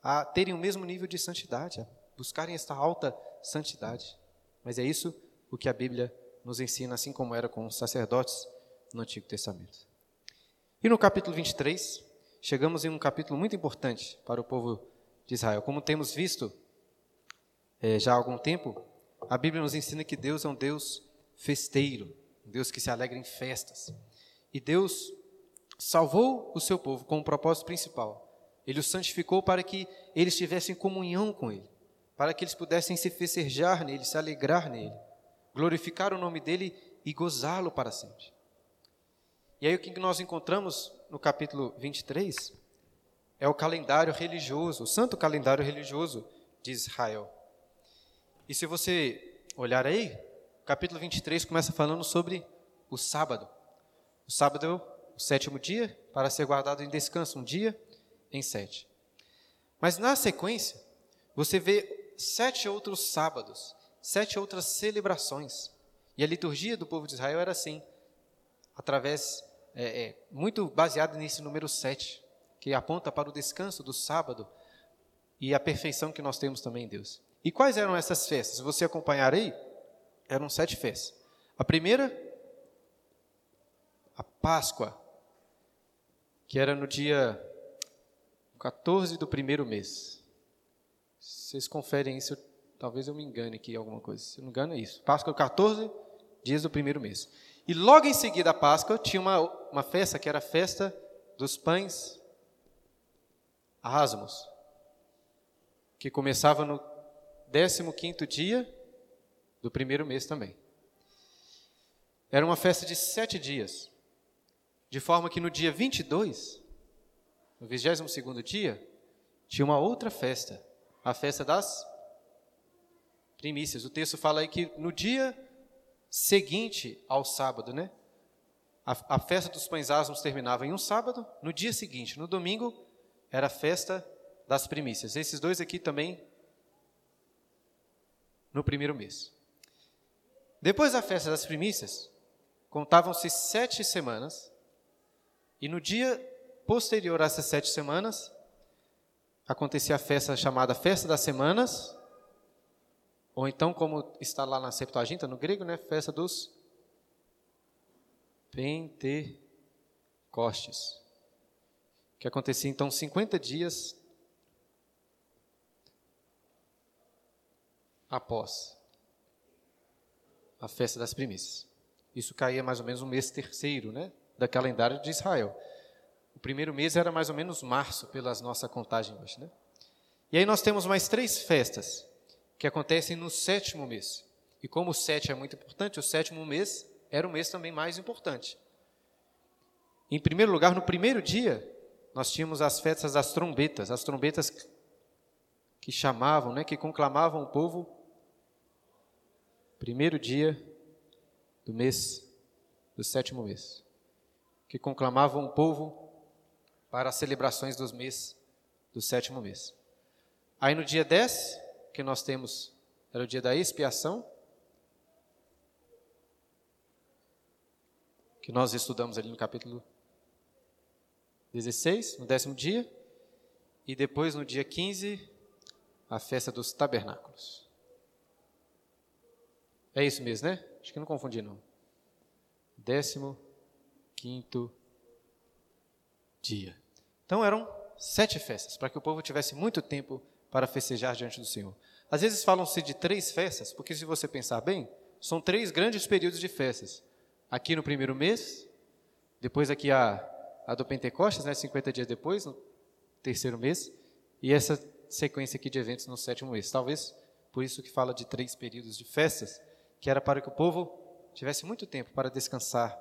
a terem o mesmo nível de santidade, a buscarem esta alta santidade. Mas é isso o que a Bíblia nos ensina, assim como era com os sacerdotes no Antigo Testamento. E no capítulo 23, chegamos em um capítulo muito importante para o povo de Israel. Como temos visto é, já há algum tempo, a Bíblia nos ensina que Deus é um Deus festeiro, um Deus que se alegra em festas. E Deus salvou o seu povo com um propósito principal. Ele os santificou para que eles tivessem comunhão com Ele, para que eles pudessem se festejar nele, se alegrar nele, glorificar o nome dele e gozá-lo para sempre. E aí o que nós encontramos no capítulo 23 é o calendário religioso, o santo calendário religioso de Israel. E se você olhar aí, o capítulo 23 começa falando sobre o sábado. O sábado é o sétimo dia para ser guardado em descanso, um dia em sete. Mas na sequência, você vê sete outros sábados, sete outras celebrações. E a liturgia do povo de Israel era assim, através, é, é, muito baseada nesse número sete, que aponta para o descanso do sábado e a perfeição que nós temos também em Deus. E quais eram essas festas? Se você acompanhar aí, eram sete festas. A primeira, a Páscoa, que era no dia 14 do primeiro mês. Vocês conferem isso, talvez eu me engane aqui alguma coisa. Se não me engano, é isso. Páscoa, 14 dias do primeiro mês. E logo em seguida a Páscoa, tinha uma, uma festa que era a festa dos pães asmos, que começava no 15 dia do primeiro mês também. era uma festa de sete dias, de forma que no dia 22, no 22 dia, tinha uma outra festa, a festa das primícias. O texto fala aí que no dia seguinte ao sábado, né? A, a festa dos pães asmos terminava em um sábado, no dia seguinte, no domingo, era a festa das primícias. Esses dois aqui também no primeiro mês. Depois da festa das primícias, contavam-se sete semanas, e no dia posterior a essas sete semanas, acontecia a festa chamada Festa das Semanas, ou então, como está lá na Septuaginta, no grego, né, festa dos Pentecostes, que acontecia então 50 dias após a festa das primícias. Isso caía mais ou menos no mês terceiro, né, da calendário de Israel. O primeiro mês era mais ou menos março, pela nossa contagem hoje, né? E aí nós temos mais três festas que acontecem no sétimo mês. E como o sete é muito importante, o sétimo mês era o mês também mais importante. Em primeiro lugar, no primeiro dia, nós tínhamos as festas das trombetas, as trombetas que chamavam, né, que conclamavam o povo primeiro dia do mês, do sétimo mês, que conclamavam o povo para as celebrações dos meses do sétimo mês. Aí no dia 10, que nós temos, era o dia da expiação, que nós estudamos ali no capítulo 16, no décimo dia, e depois no dia 15, a festa dos tabernáculos. É isso mesmo, né? Acho que não confundi, não. Décimo quinto dia. Então eram sete festas, para que o povo tivesse muito tempo para festejar diante do Senhor. Às vezes falam-se de três festas, porque se você pensar bem, são três grandes períodos de festas. Aqui no primeiro mês, depois aqui a, a do Pentecostes, né, 50 dias depois, no terceiro mês, e essa sequência aqui de eventos no sétimo mês. Talvez por isso que fala de três períodos de festas, que era para que o povo tivesse muito tempo para descansar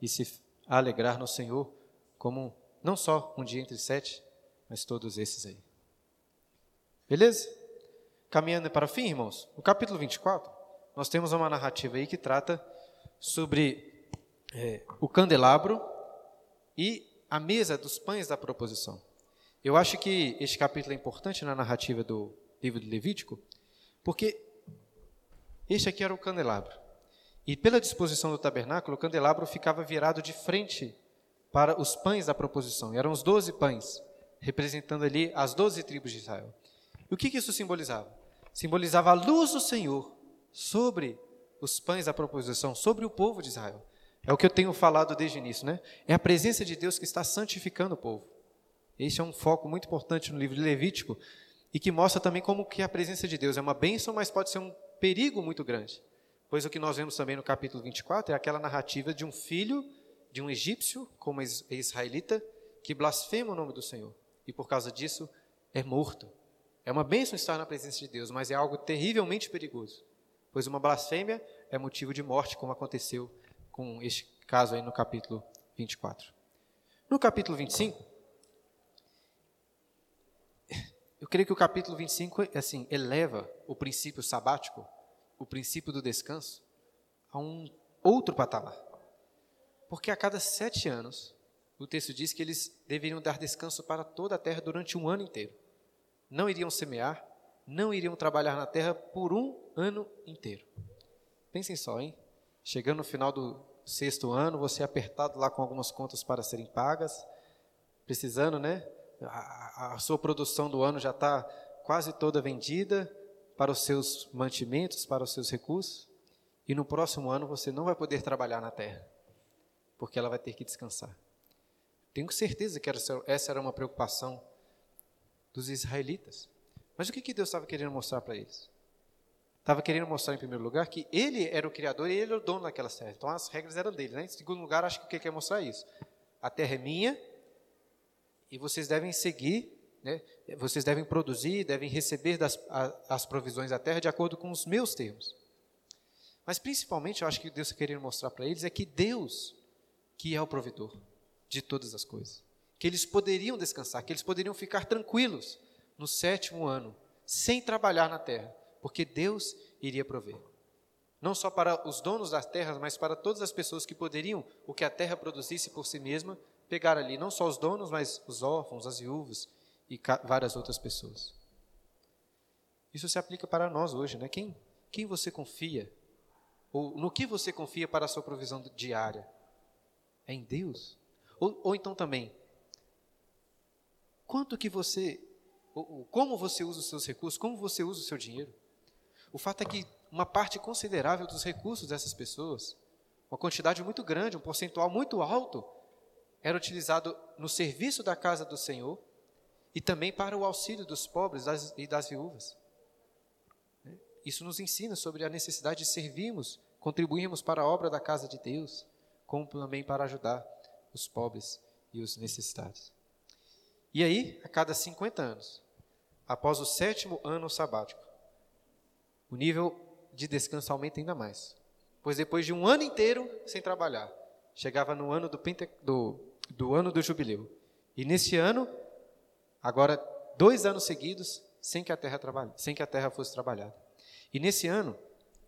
e se alegrar no Senhor, como não só um dia entre sete, mas todos esses aí. Beleza? Caminhando para o fim, irmãos, no capítulo 24, nós temos uma narrativa aí que trata sobre é, o candelabro e a mesa dos pães da proposição. Eu acho que este capítulo é importante na narrativa do livro de Levítico, porque este aqui era o candelabro. E pela disposição do tabernáculo, o candelabro ficava virado de frente para os pães da proposição. E eram os doze pães, representando ali as doze tribos de Israel. E o que, que isso simbolizava? Simbolizava a luz do Senhor sobre os pães da proposição, sobre o povo de Israel. É o que eu tenho falado desde o início, né? É a presença de Deus que está santificando o povo. Este é um foco muito importante no livro de Levítico e que mostra também como que a presença de Deus é uma bênção, mas pode ser um perigo muito grande. Pois o que nós vemos também no capítulo 24 é aquela narrativa de um filho de um egípcio, como israelita, que blasfema o nome do Senhor. E por causa disso é morto. É uma bênção estar na presença de Deus, mas é algo terrivelmente perigoso. Pois uma blasfêmia é motivo de morte, como aconteceu com este caso aí no capítulo 24. No capítulo 25, eu creio que o capítulo 25 assim, eleva o princípio sabático o princípio do descanso a um outro patamar. Porque a cada sete anos, o texto diz que eles deveriam dar descanso para toda a terra durante um ano inteiro. Não iriam semear, não iriam trabalhar na terra por um ano inteiro. Pensem só, hein? Chegando no final do sexto ano, você é apertado lá com algumas contas para serem pagas, precisando, né? A, a sua produção do ano já está quase toda vendida, para os seus mantimentos, para os seus recursos, e no próximo ano você não vai poder trabalhar na terra, porque ela vai ter que descansar. Tenho certeza que essa era uma preocupação dos israelitas. Mas o que, que Deus estava querendo mostrar para eles? Estava querendo mostrar, em primeiro lugar, que Ele era o Criador e Ele era o dono daquela terra. Então as regras eram dele. Né? Em segundo lugar, acho que o que quer mostrar é isso. A terra é minha e vocês devem seguir né? Vocês devem produzir, devem receber das, as provisões da terra de acordo com os meus termos. Mas principalmente, eu acho que Deus queria mostrar para eles é que Deus, que é o provedor de todas as coisas, que eles poderiam descansar, que eles poderiam ficar tranquilos no sétimo ano, sem trabalhar na terra, porque Deus iria prover. Não só para os donos das terras, mas para todas as pessoas que poderiam, o que a terra produzisse por si mesma, pegar ali, não só os donos, mas os órfãos, as viúvas e várias outras pessoas. Isso se aplica para nós hoje, né? Quem, quem você confia? Ou no que você confia para a sua provisão diária? É em Deus? Ou, ou então também, quanto que você, como você usa os seus recursos, como você usa o seu dinheiro? O fato é que uma parte considerável dos recursos dessas pessoas, uma quantidade muito grande, um percentual muito alto, era utilizado no serviço da casa do Senhor e também para o auxílio dos pobres e das viúvas. Isso nos ensina sobre a necessidade de servirmos, contribuirmos para a obra da casa de Deus, como também para ajudar os pobres e os necessitados. E aí, a cada 50 anos, após o sétimo ano sabático, o nível de descanso aumenta ainda mais. Pois depois de um ano inteiro sem trabalhar, chegava no ano do, Pente, do, do ano do jubileu. E nesse ano, agora dois anos seguidos, sem que a terra trabalhe, sem que a terra fosse trabalhada. E nesse ano,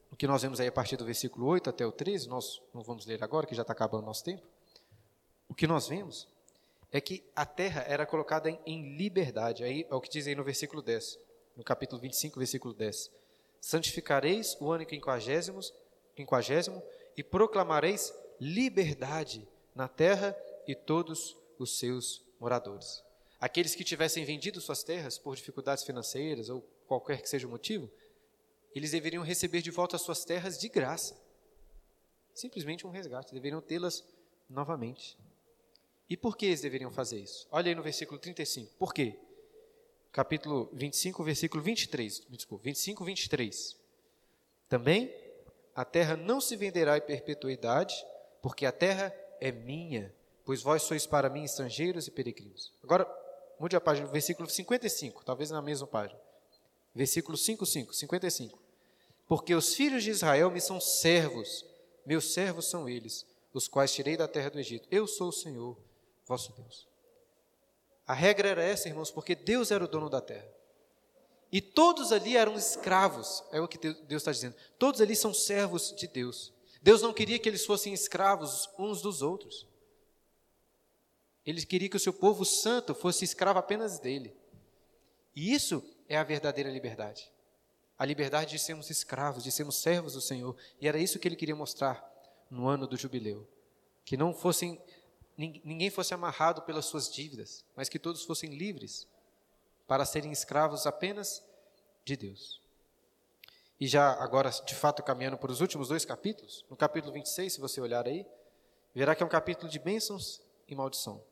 o que nós vemos aí a partir do versículo 8 até o 13, nós não vamos ler agora, que já está acabando o nosso tempo. O que nós vemos é que a terra era colocada em, em liberdade. Aí é o que diz aí no versículo 10, no capítulo 25, versículo 10. Santificareis o ano quinquagésimo, quinquagésimo e proclamareis liberdade na terra e todos os seus moradores. Aqueles que tivessem vendido suas terras por dificuldades financeiras ou qualquer que seja o motivo, eles deveriam receber de volta as suas terras de graça. Simplesmente um resgate, deveriam tê-las novamente. E por que eles deveriam fazer isso? Olha aí no versículo 35. Por quê? Capítulo 25, versículo 23. Desculpa, 25, 23. Também a terra não se venderá em perpetuidade, porque a terra é minha, pois vós sois para mim estrangeiros e peregrinos. Agora, mude a página, versículo 55, talvez na mesma página. Versículo 55, 55. Porque os filhos de Israel me são servos, meus servos são eles, os quais tirei da terra do Egito. Eu sou o Senhor, vosso Deus. A regra era essa, irmãos, porque Deus era o dono da terra. E todos ali eram escravos, é o que Deus está dizendo. Todos ali são servos de Deus. Deus não queria que eles fossem escravos uns dos outros. Ele queria que o seu povo santo fosse escravo apenas dele. E isso é a verdadeira liberdade. A liberdade de sermos escravos, de sermos servos do Senhor. E era isso que ele queria mostrar no ano do jubileu. Que não fossem ninguém fosse amarrado pelas suas dívidas, mas que todos fossem livres para serem escravos apenas de Deus. E já agora, de fato, caminhando para os últimos dois capítulos, no capítulo 26, se você olhar aí, verá que é um capítulo de bênçãos e maldição.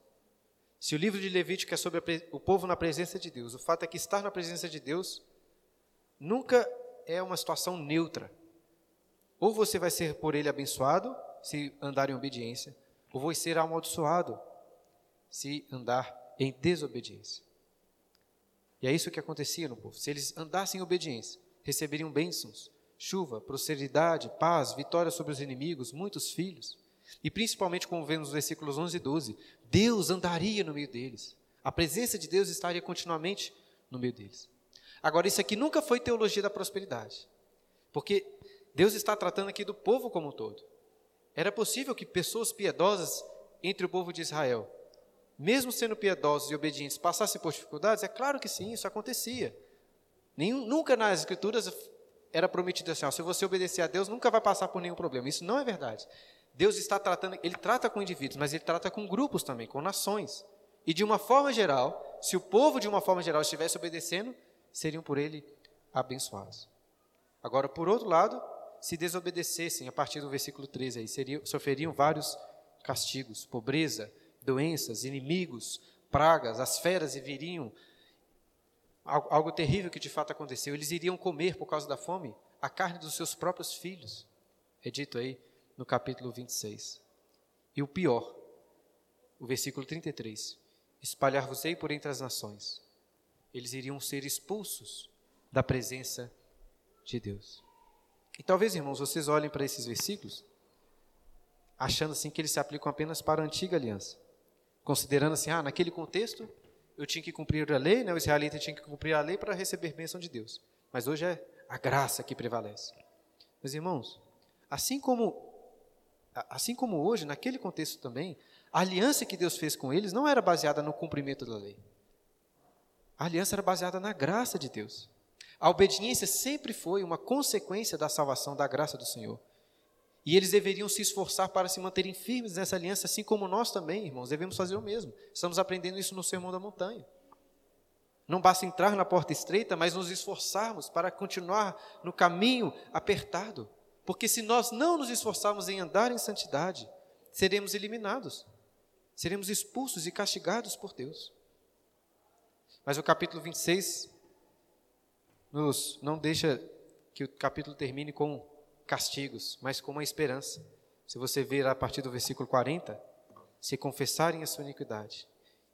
Se o livro de Levítico é sobre o povo na presença de Deus, o fato é que estar na presença de Deus nunca é uma situação neutra. Ou você vai ser por ele abençoado, se andar em obediência, ou vou ser amaldiçoado se andar em desobediência. E é isso que acontecia no povo. Se eles andassem em obediência, receberiam bênçãos, chuva, prosperidade, paz, vitória sobre os inimigos, muitos filhos. E principalmente, como vemos nos versículos 11 e 12, Deus andaria no meio deles. A presença de Deus estaria continuamente no meio deles. Agora, isso aqui nunca foi teologia da prosperidade. Porque Deus está tratando aqui do povo como um todo. Era possível que pessoas piedosas entre o povo de Israel, mesmo sendo piedosos e obedientes, passassem por dificuldades? É claro que sim, isso acontecia. Nenhum, nunca nas Escrituras era prometido assim: ó, se você obedecer a Deus, nunca vai passar por nenhum problema. Isso não é verdade. Deus está tratando, ele trata com indivíduos, mas ele trata com grupos também, com nações. E de uma forma geral, se o povo de uma forma geral estivesse obedecendo, seriam por ele abençoados. Agora, por outro lado, se desobedecessem, a partir do versículo 13 aí, seriam, sofreriam vários castigos, pobreza, doenças, inimigos, pragas, as feras viriam, algo, algo terrível que de fato aconteceu, eles iriam comer por causa da fome a carne dos seus próprios filhos, é dito aí no capítulo 26. E o pior, o versículo 33, espalhar-vos-ei por entre as nações. Eles iriam ser expulsos da presença de Deus. E talvez, irmãos, vocês olhem para esses versículos achando assim que eles se aplicam apenas para a antiga aliança, considerando assim, ah, naquele contexto eu tinha que cumprir a lei, né, o israelita tinha que cumprir a lei para receber bênção de Deus. Mas hoje é a graça que prevalece. Meus irmãos, assim como assim como hoje, naquele contexto também, a aliança que Deus fez com eles não era baseada no cumprimento da lei. A aliança era baseada na graça de Deus. A obediência sempre foi uma consequência da salvação, da graça do Senhor. E eles deveriam se esforçar para se manterem firmes nessa aliança, assim como nós também, irmãos, devemos fazer o mesmo. Estamos aprendendo isso no Sermão da Montanha. Não basta entrar na porta estreita, mas nos esforçarmos para continuar no caminho apertado. Porque se nós não nos esforçarmos em andar em santidade, seremos eliminados, seremos expulsos e castigados por Deus. Mas o capítulo 26 nos não deixa que o capítulo termine com castigos, mas com uma esperança. Se você ver a partir do versículo 40, se confessarem a sua iniquidade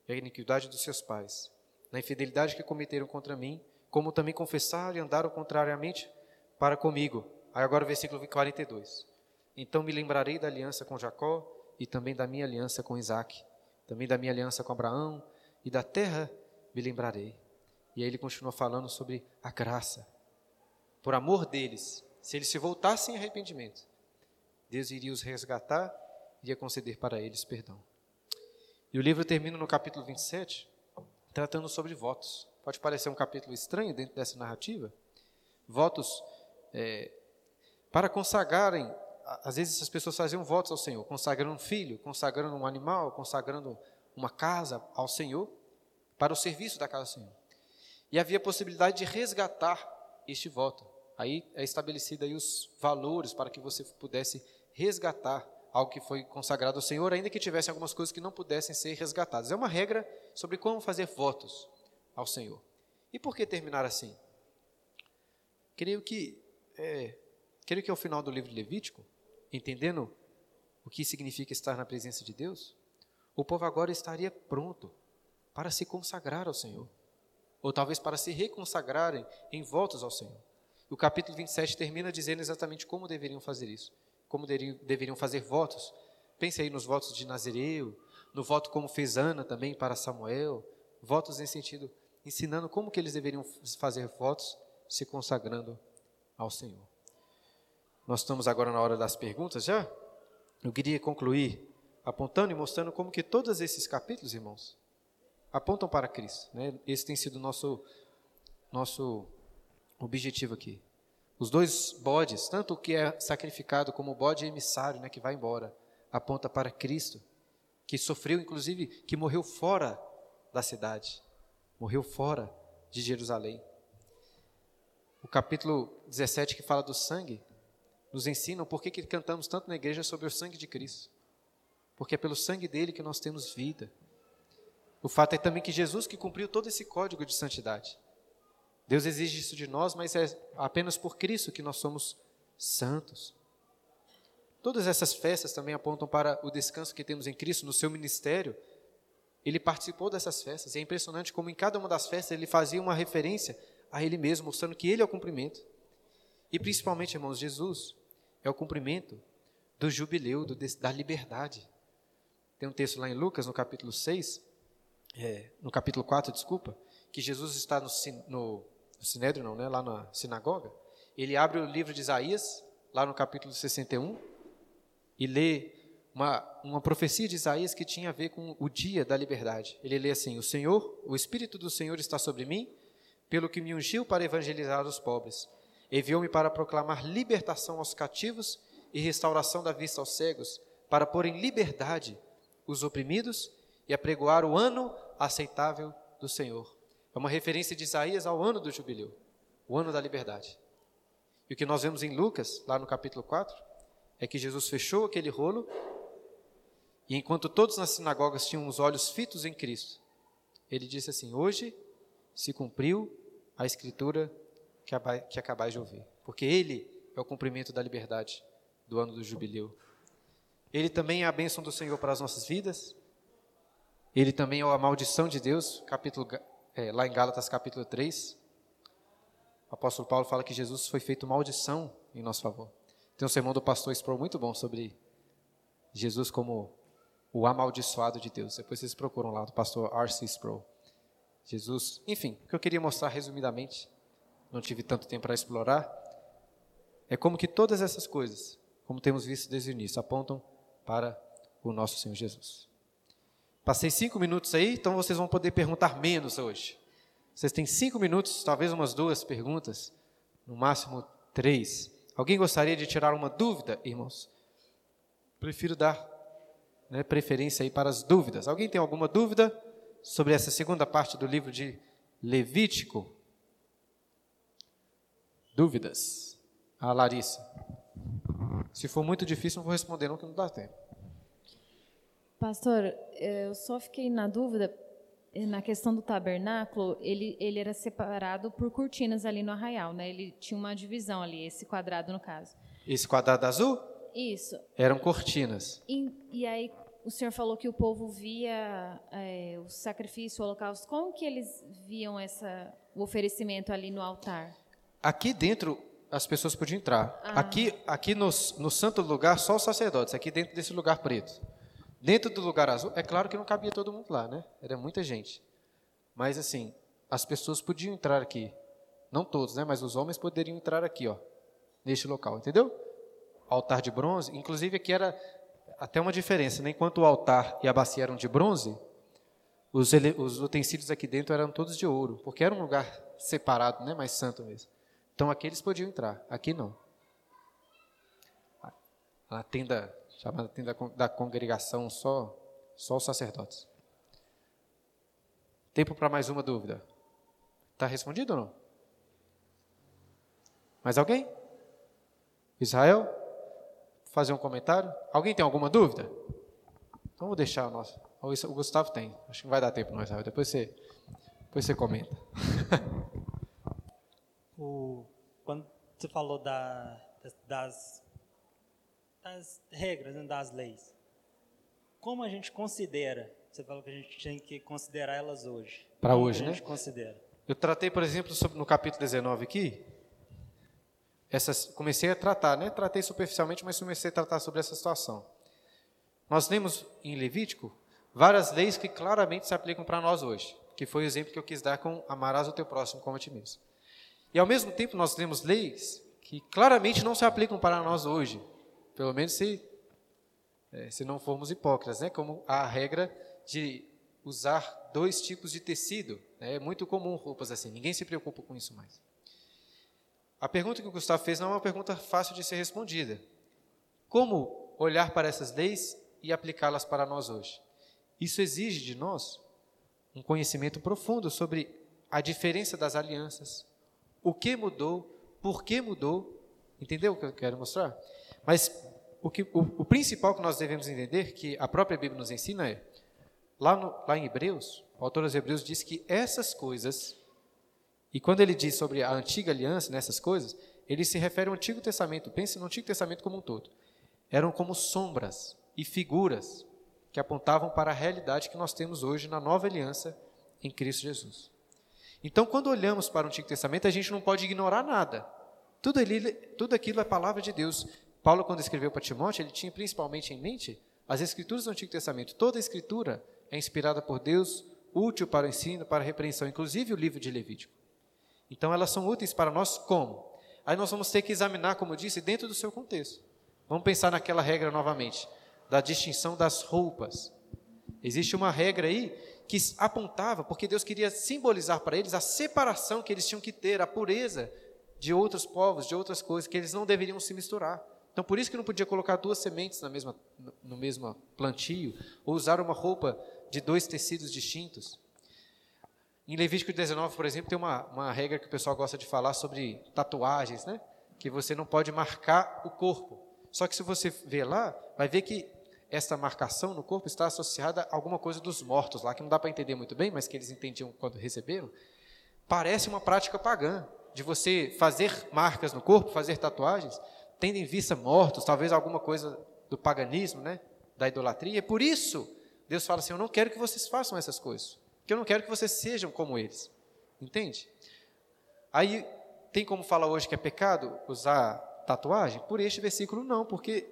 e a iniquidade dos seus pais, na infidelidade que cometeram contra mim, como também confessaram e andaram contrariamente para comigo. Aí agora o versículo 42. Então me lembrarei da aliança com Jacó e também da minha aliança com Isaac, também da minha aliança com Abraão e da terra me lembrarei. E aí ele continua falando sobre a graça. Por amor deles, se eles se voltassem em arrependimento, Deus iria os resgatar e iria conceder para eles perdão. E o livro termina no capítulo 27, tratando sobre votos. Pode parecer um capítulo estranho dentro dessa narrativa. Votos é, para consagrarem, às vezes as pessoas faziam votos ao Senhor, consagrando um filho, consagrando um animal, consagrando uma casa ao Senhor, para o serviço da casa do Senhor. E havia a possibilidade de resgatar este voto. Aí é estabelecido aí os valores para que você pudesse resgatar algo que foi consagrado ao Senhor, ainda que tivesse algumas coisas que não pudessem ser resgatadas. É uma regra sobre como fazer votos ao Senhor. E por que terminar assim? Creio que, é, creio que ao final do livro de Levítico, entendendo o que significa estar na presença de Deus, o povo agora estaria pronto para se consagrar ao Senhor, ou talvez para se reconsagrarem em votos ao Senhor. O capítulo 27 termina dizendo exatamente como deveriam fazer isso, como deveriam fazer votos. Pense aí nos votos de Nazireu, no voto como fez Ana também para Samuel, votos em sentido, ensinando como que eles deveriam fazer votos se consagrando ao Senhor. Nós estamos agora na hora das perguntas já. Eu queria concluir apontando e mostrando como que todos esses capítulos, irmãos, apontam para Cristo. Né? Esse tem sido nosso, nosso objetivo aqui. Os dois bodes, tanto o que é sacrificado como o bode emissário, né, que vai embora, aponta para Cristo, que sofreu, inclusive, que morreu fora da cidade, morreu fora de Jerusalém. O capítulo 17, que fala do sangue, nos ensina por que cantamos tanto na igreja sobre o sangue de Cristo. Porque é pelo sangue dele que nós temos vida. O fato é também que Jesus que cumpriu todo esse código de santidade. Deus exige isso de nós, mas é apenas por Cristo que nós somos santos. Todas essas festas também apontam para o descanso que temos em Cristo no seu ministério. Ele participou dessas festas, e é impressionante como em cada uma das festas ele fazia uma referência a ele mesmo, mostrando que ele é o cumprimento. E principalmente, irmãos, Jesus é o cumprimento do jubileu, do, da liberdade. Tem um texto lá em Lucas, no capítulo 6, é, no capítulo 4, desculpa, que Jesus está no, no no Sinédrio não, né? lá na sinagoga, ele abre o livro de Isaías, lá no capítulo 61, e lê uma, uma profecia de Isaías que tinha a ver com o dia da liberdade. Ele lê assim: O Senhor, o Espírito do Senhor está sobre mim, pelo que me ungiu para evangelizar os pobres. Enviou-me para proclamar libertação aos cativos e restauração da vista aos cegos, para pôr em liberdade os oprimidos e apregoar o ano aceitável do Senhor. É uma referência de Isaías ao ano do jubileu, o ano da liberdade. E o que nós vemos em Lucas, lá no capítulo 4, é que Jesus fechou aquele rolo e enquanto todos nas sinagogas tinham os olhos fitos em Cristo, ele disse assim: Hoje se cumpriu a escritura que, que acabais de ouvir, porque ele é o cumprimento da liberdade do ano do jubileu. Ele também é a bênção do Senhor para as nossas vidas. Ele também é a maldição de Deus, capítulo é, lá em Gálatas capítulo 3, o apóstolo Paulo fala que Jesus foi feito maldição em nosso favor. Tem um sermão do pastor Sproul muito bom sobre Jesus como o amaldiçoado de Deus. Depois vocês procuram lá, do pastor R.C. Sproul. Jesus, enfim, o que eu queria mostrar resumidamente, não tive tanto tempo para explorar, é como que todas essas coisas, como temos visto desde o início, apontam para o nosso Senhor Jesus. Passei cinco minutos aí, então vocês vão poder perguntar menos hoje. Vocês têm cinco minutos, talvez umas duas perguntas, no máximo três. Alguém gostaria de tirar uma dúvida, irmãos? Prefiro dar né, preferência aí para as dúvidas. Alguém tem alguma dúvida sobre essa segunda parte do livro de Levítico? Dúvidas? A Larissa. Se for muito difícil, não vou responder, não, que não dá tempo. Pastor, eu só fiquei na dúvida, eh, na questão do tabernáculo, ele, ele era separado por cortinas ali no arraial, né? Ele tinha uma divisão ali, esse quadrado no caso. Esse quadrado azul? Isso. Eram cortinas. E, e aí o senhor falou que o povo via é, o sacrifício, o holocausto. Como que eles viam essa, o oferecimento ali no altar? Aqui dentro as pessoas podiam entrar. Ah. Aqui, aqui no, no santo lugar só os sacerdotes. Aqui dentro desse lugar preto. Dentro do lugar azul, é claro que não cabia todo mundo lá, né? Era muita gente. Mas assim, as pessoas podiam entrar aqui. Não todos, né? Mas os homens poderiam entrar aqui, ó. Neste local, entendeu? Altar de bronze. Inclusive aqui era até uma diferença, né? Enquanto o altar e a bacia eram de bronze, os, os utensílios aqui dentro eram todos de ouro, porque era um lugar separado, né? Mais santo mesmo. Então aqui eles podiam entrar, aqui não. A tenda chamada tenda da congregação, só, só os sacerdotes. Tempo para mais uma dúvida. Está respondido ou não? Mais alguém? Israel? Fazer um comentário? Alguém tem alguma dúvida? Então vou deixar o nosso. O Gustavo tem. Acho que vai dar tempo, não, Israel. Depois você, depois você comenta. o, quando você falou da, das das regras, né, das leis. Como a gente considera? Você falou que a gente tem que considerar elas hoje. Para hoje, a né? gente considera. Eu tratei, por exemplo, sobre, no capítulo 19 aqui, essas, comecei a tratar, né? Tratei superficialmente, mas comecei a tratar sobre essa situação. Nós lemos em Levítico várias leis que claramente se aplicam para nós hoje, que foi o exemplo que eu quis dar com amarás o teu próximo como a ti mesmo. E ao mesmo tempo nós temos leis que claramente não se aplicam para nós hoje, pelo menos se, é, se não formos hipócritas, né? como a regra de usar dois tipos de tecido. Né? É muito comum roupas assim, ninguém se preocupa com isso mais. A pergunta que o Gustavo fez não é uma pergunta fácil de ser respondida. Como olhar para essas leis e aplicá-las para nós hoje? Isso exige de nós um conhecimento profundo sobre a diferença das alianças, o que mudou, por que mudou. Entendeu o que eu quero mostrar? Mas o, que, o, o, principal que nós devemos entender, que a própria Bíblia nos ensina é, lá, no, lá em Hebreus, o autor dos Hebreus diz que essas coisas, e quando ele diz sobre a antiga aliança, nessas coisas, ele se refere ao Antigo Testamento, pense no Antigo Testamento como um todo. Eram como sombras e figuras que apontavam para a realidade que nós temos hoje na nova aliança em Cristo Jesus. Então, quando olhamos para o Antigo Testamento, a gente não pode ignorar nada. Tudo, ali, tudo aquilo é palavra de Deus. Paulo, quando escreveu para Timóteo, ele tinha principalmente em mente as escrituras do Antigo Testamento. Toda a escritura é inspirada por Deus, útil para o ensino, para a repreensão, inclusive o livro de Levítico. Então, elas são úteis para nós como? Aí nós vamos ter que examinar, como eu disse, dentro do seu contexto. Vamos pensar naquela regra novamente, da distinção das roupas. Existe uma regra aí que apontava, porque Deus queria simbolizar para eles a separação que eles tinham que ter, a pureza de outros povos, de outras coisas, que eles não deveriam se misturar. Então, por isso que não podia colocar duas sementes na mesma, no mesmo plantio, ou usar uma roupa de dois tecidos distintos. Em Levítico 19, por exemplo, tem uma, uma regra que o pessoal gosta de falar sobre tatuagens, né? Que você não pode marcar o corpo. Só que se você ver lá, vai ver que essa marcação no corpo está associada a alguma coisa dos mortos lá, que não dá para entender muito bem, mas que eles entendiam quando receberam. Parece uma prática pagã, de você fazer marcas no corpo, fazer tatuagens, tendo em vista mortos, talvez alguma coisa do paganismo, né? da idolatria. E por isso, Deus fala assim: Eu não quero que vocês façam essas coisas, porque eu não quero que vocês sejam como eles. Entende? Aí, tem como falar hoje que é pecado usar tatuagem? Por este versículo, não, porque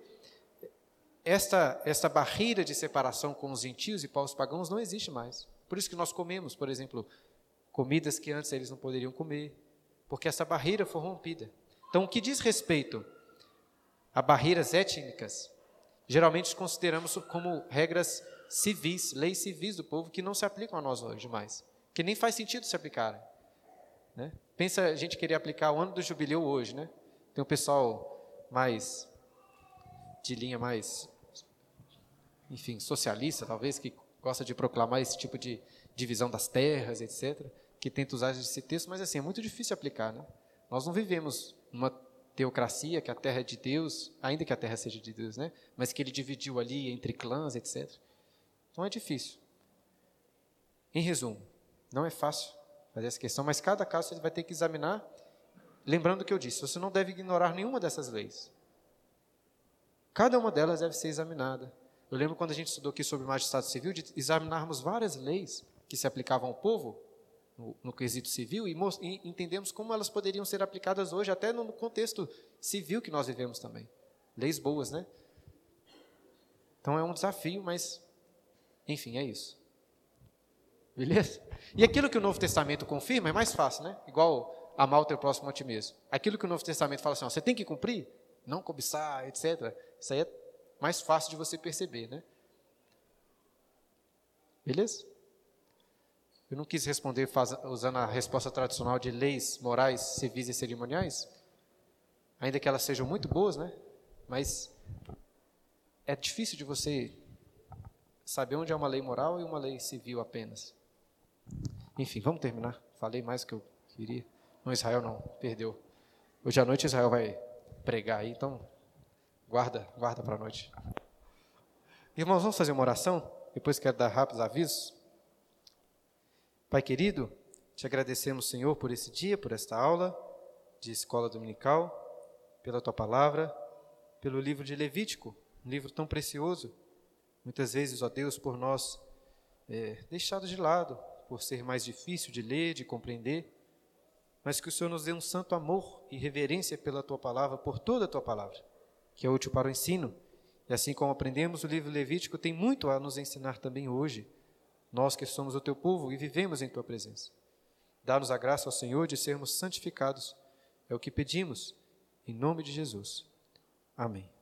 esta, esta barreira de separação com os gentios e povos pagãos não existe mais. Por isso que nós comemos, por exemplo, comidas que antes eles não poderiam comer, porque essa barreira foi rompida. Então, o que diz respeito a barreiras étnicas, geralmente consideramos como regras civis, leis civis do povo que não se aplicam a nós hoje mais, que nem faz sentido se aplicarem. Né? Pensa a gente querer aplicar o ano do jubileu hoje, né? Tem um pessoal mais de linha mais, enfim, socialista, talvez, que gosta de proclamar esse tipo de divisão das terras, etc., que tenta usar esse texto, mas assim, é muito difícil aplicar, né? Nós não vivemos uma teocracia, que a terra é de Deus, ainda que a terra seja de Deus, né? Mas que ele dividiu ali entre clãs, etc. Então é difícil. Em resumo, não é fácil fazer essa questão, mas cada caso você vai ter que examinar, lembrando o que eu disse, você não deve ignorar nenhuma dessas leis. Cada uma delas deve ser examinada. Eu lembro quando a gente estudou aqui sobre o magistrado civil, de examinarmos várias leis que se aplicavam ao povo, no, no quesito civil, e, e entendemos como elas poderiam ser aplicadas hoje, até no contexto civil que nós vivemos também. Leis boas, né? Então é um desafio, mas, enfim, é isso. Beleza? E aquilo que o Novo Testamento confirma é mais fácil, né? Igual amar o teu próximo a ti mesmo. Aquilo que o Novo Testamento fala assim, ó, você tem que cumprir, não cobiçar, etc. Isso aí é mais fácil de você perceber, né? Beleza? Eu não quis responder faz, usando a resposta tradicional de leis morais, civis e cerimoniais, ainda que elas sejam muito boas, né? Mas é difícil de você saber onde é uma lei moral e uma lei civil apenas. Enfim, vamos terminar. Falei mais do que eu queria. Não, Israel não, perdeu. Hoje à noite Israel vai pregar aí, então guarda, guarda para a noite. Irmãos, vamos fazer uma oração? Depois quero dar rápidos avisos. Pai querido, te agradecemos, Senhor, por esse dia, por esta aula de escola dominical, pela tua palavra, pelo livro de Levítico, um livro tão precioso. Muitas vezes, ó Deus, por nós é, deixado de lado, por ser mais difícil de ler, de compreender, mas que o Senhor nos dê um santo amor e reverência pela tua palavra, por toda a tua palavra, que é útil para o ensino. E assim como aprendemos, o livro Levítico tem muito a nos ensinar também hoje nós que somos o teu povo e vivemos em tua presença. Dá-nos a graça ao Senhor de sermos santificados, é o que pedimos, em nome de Jesus. Amém.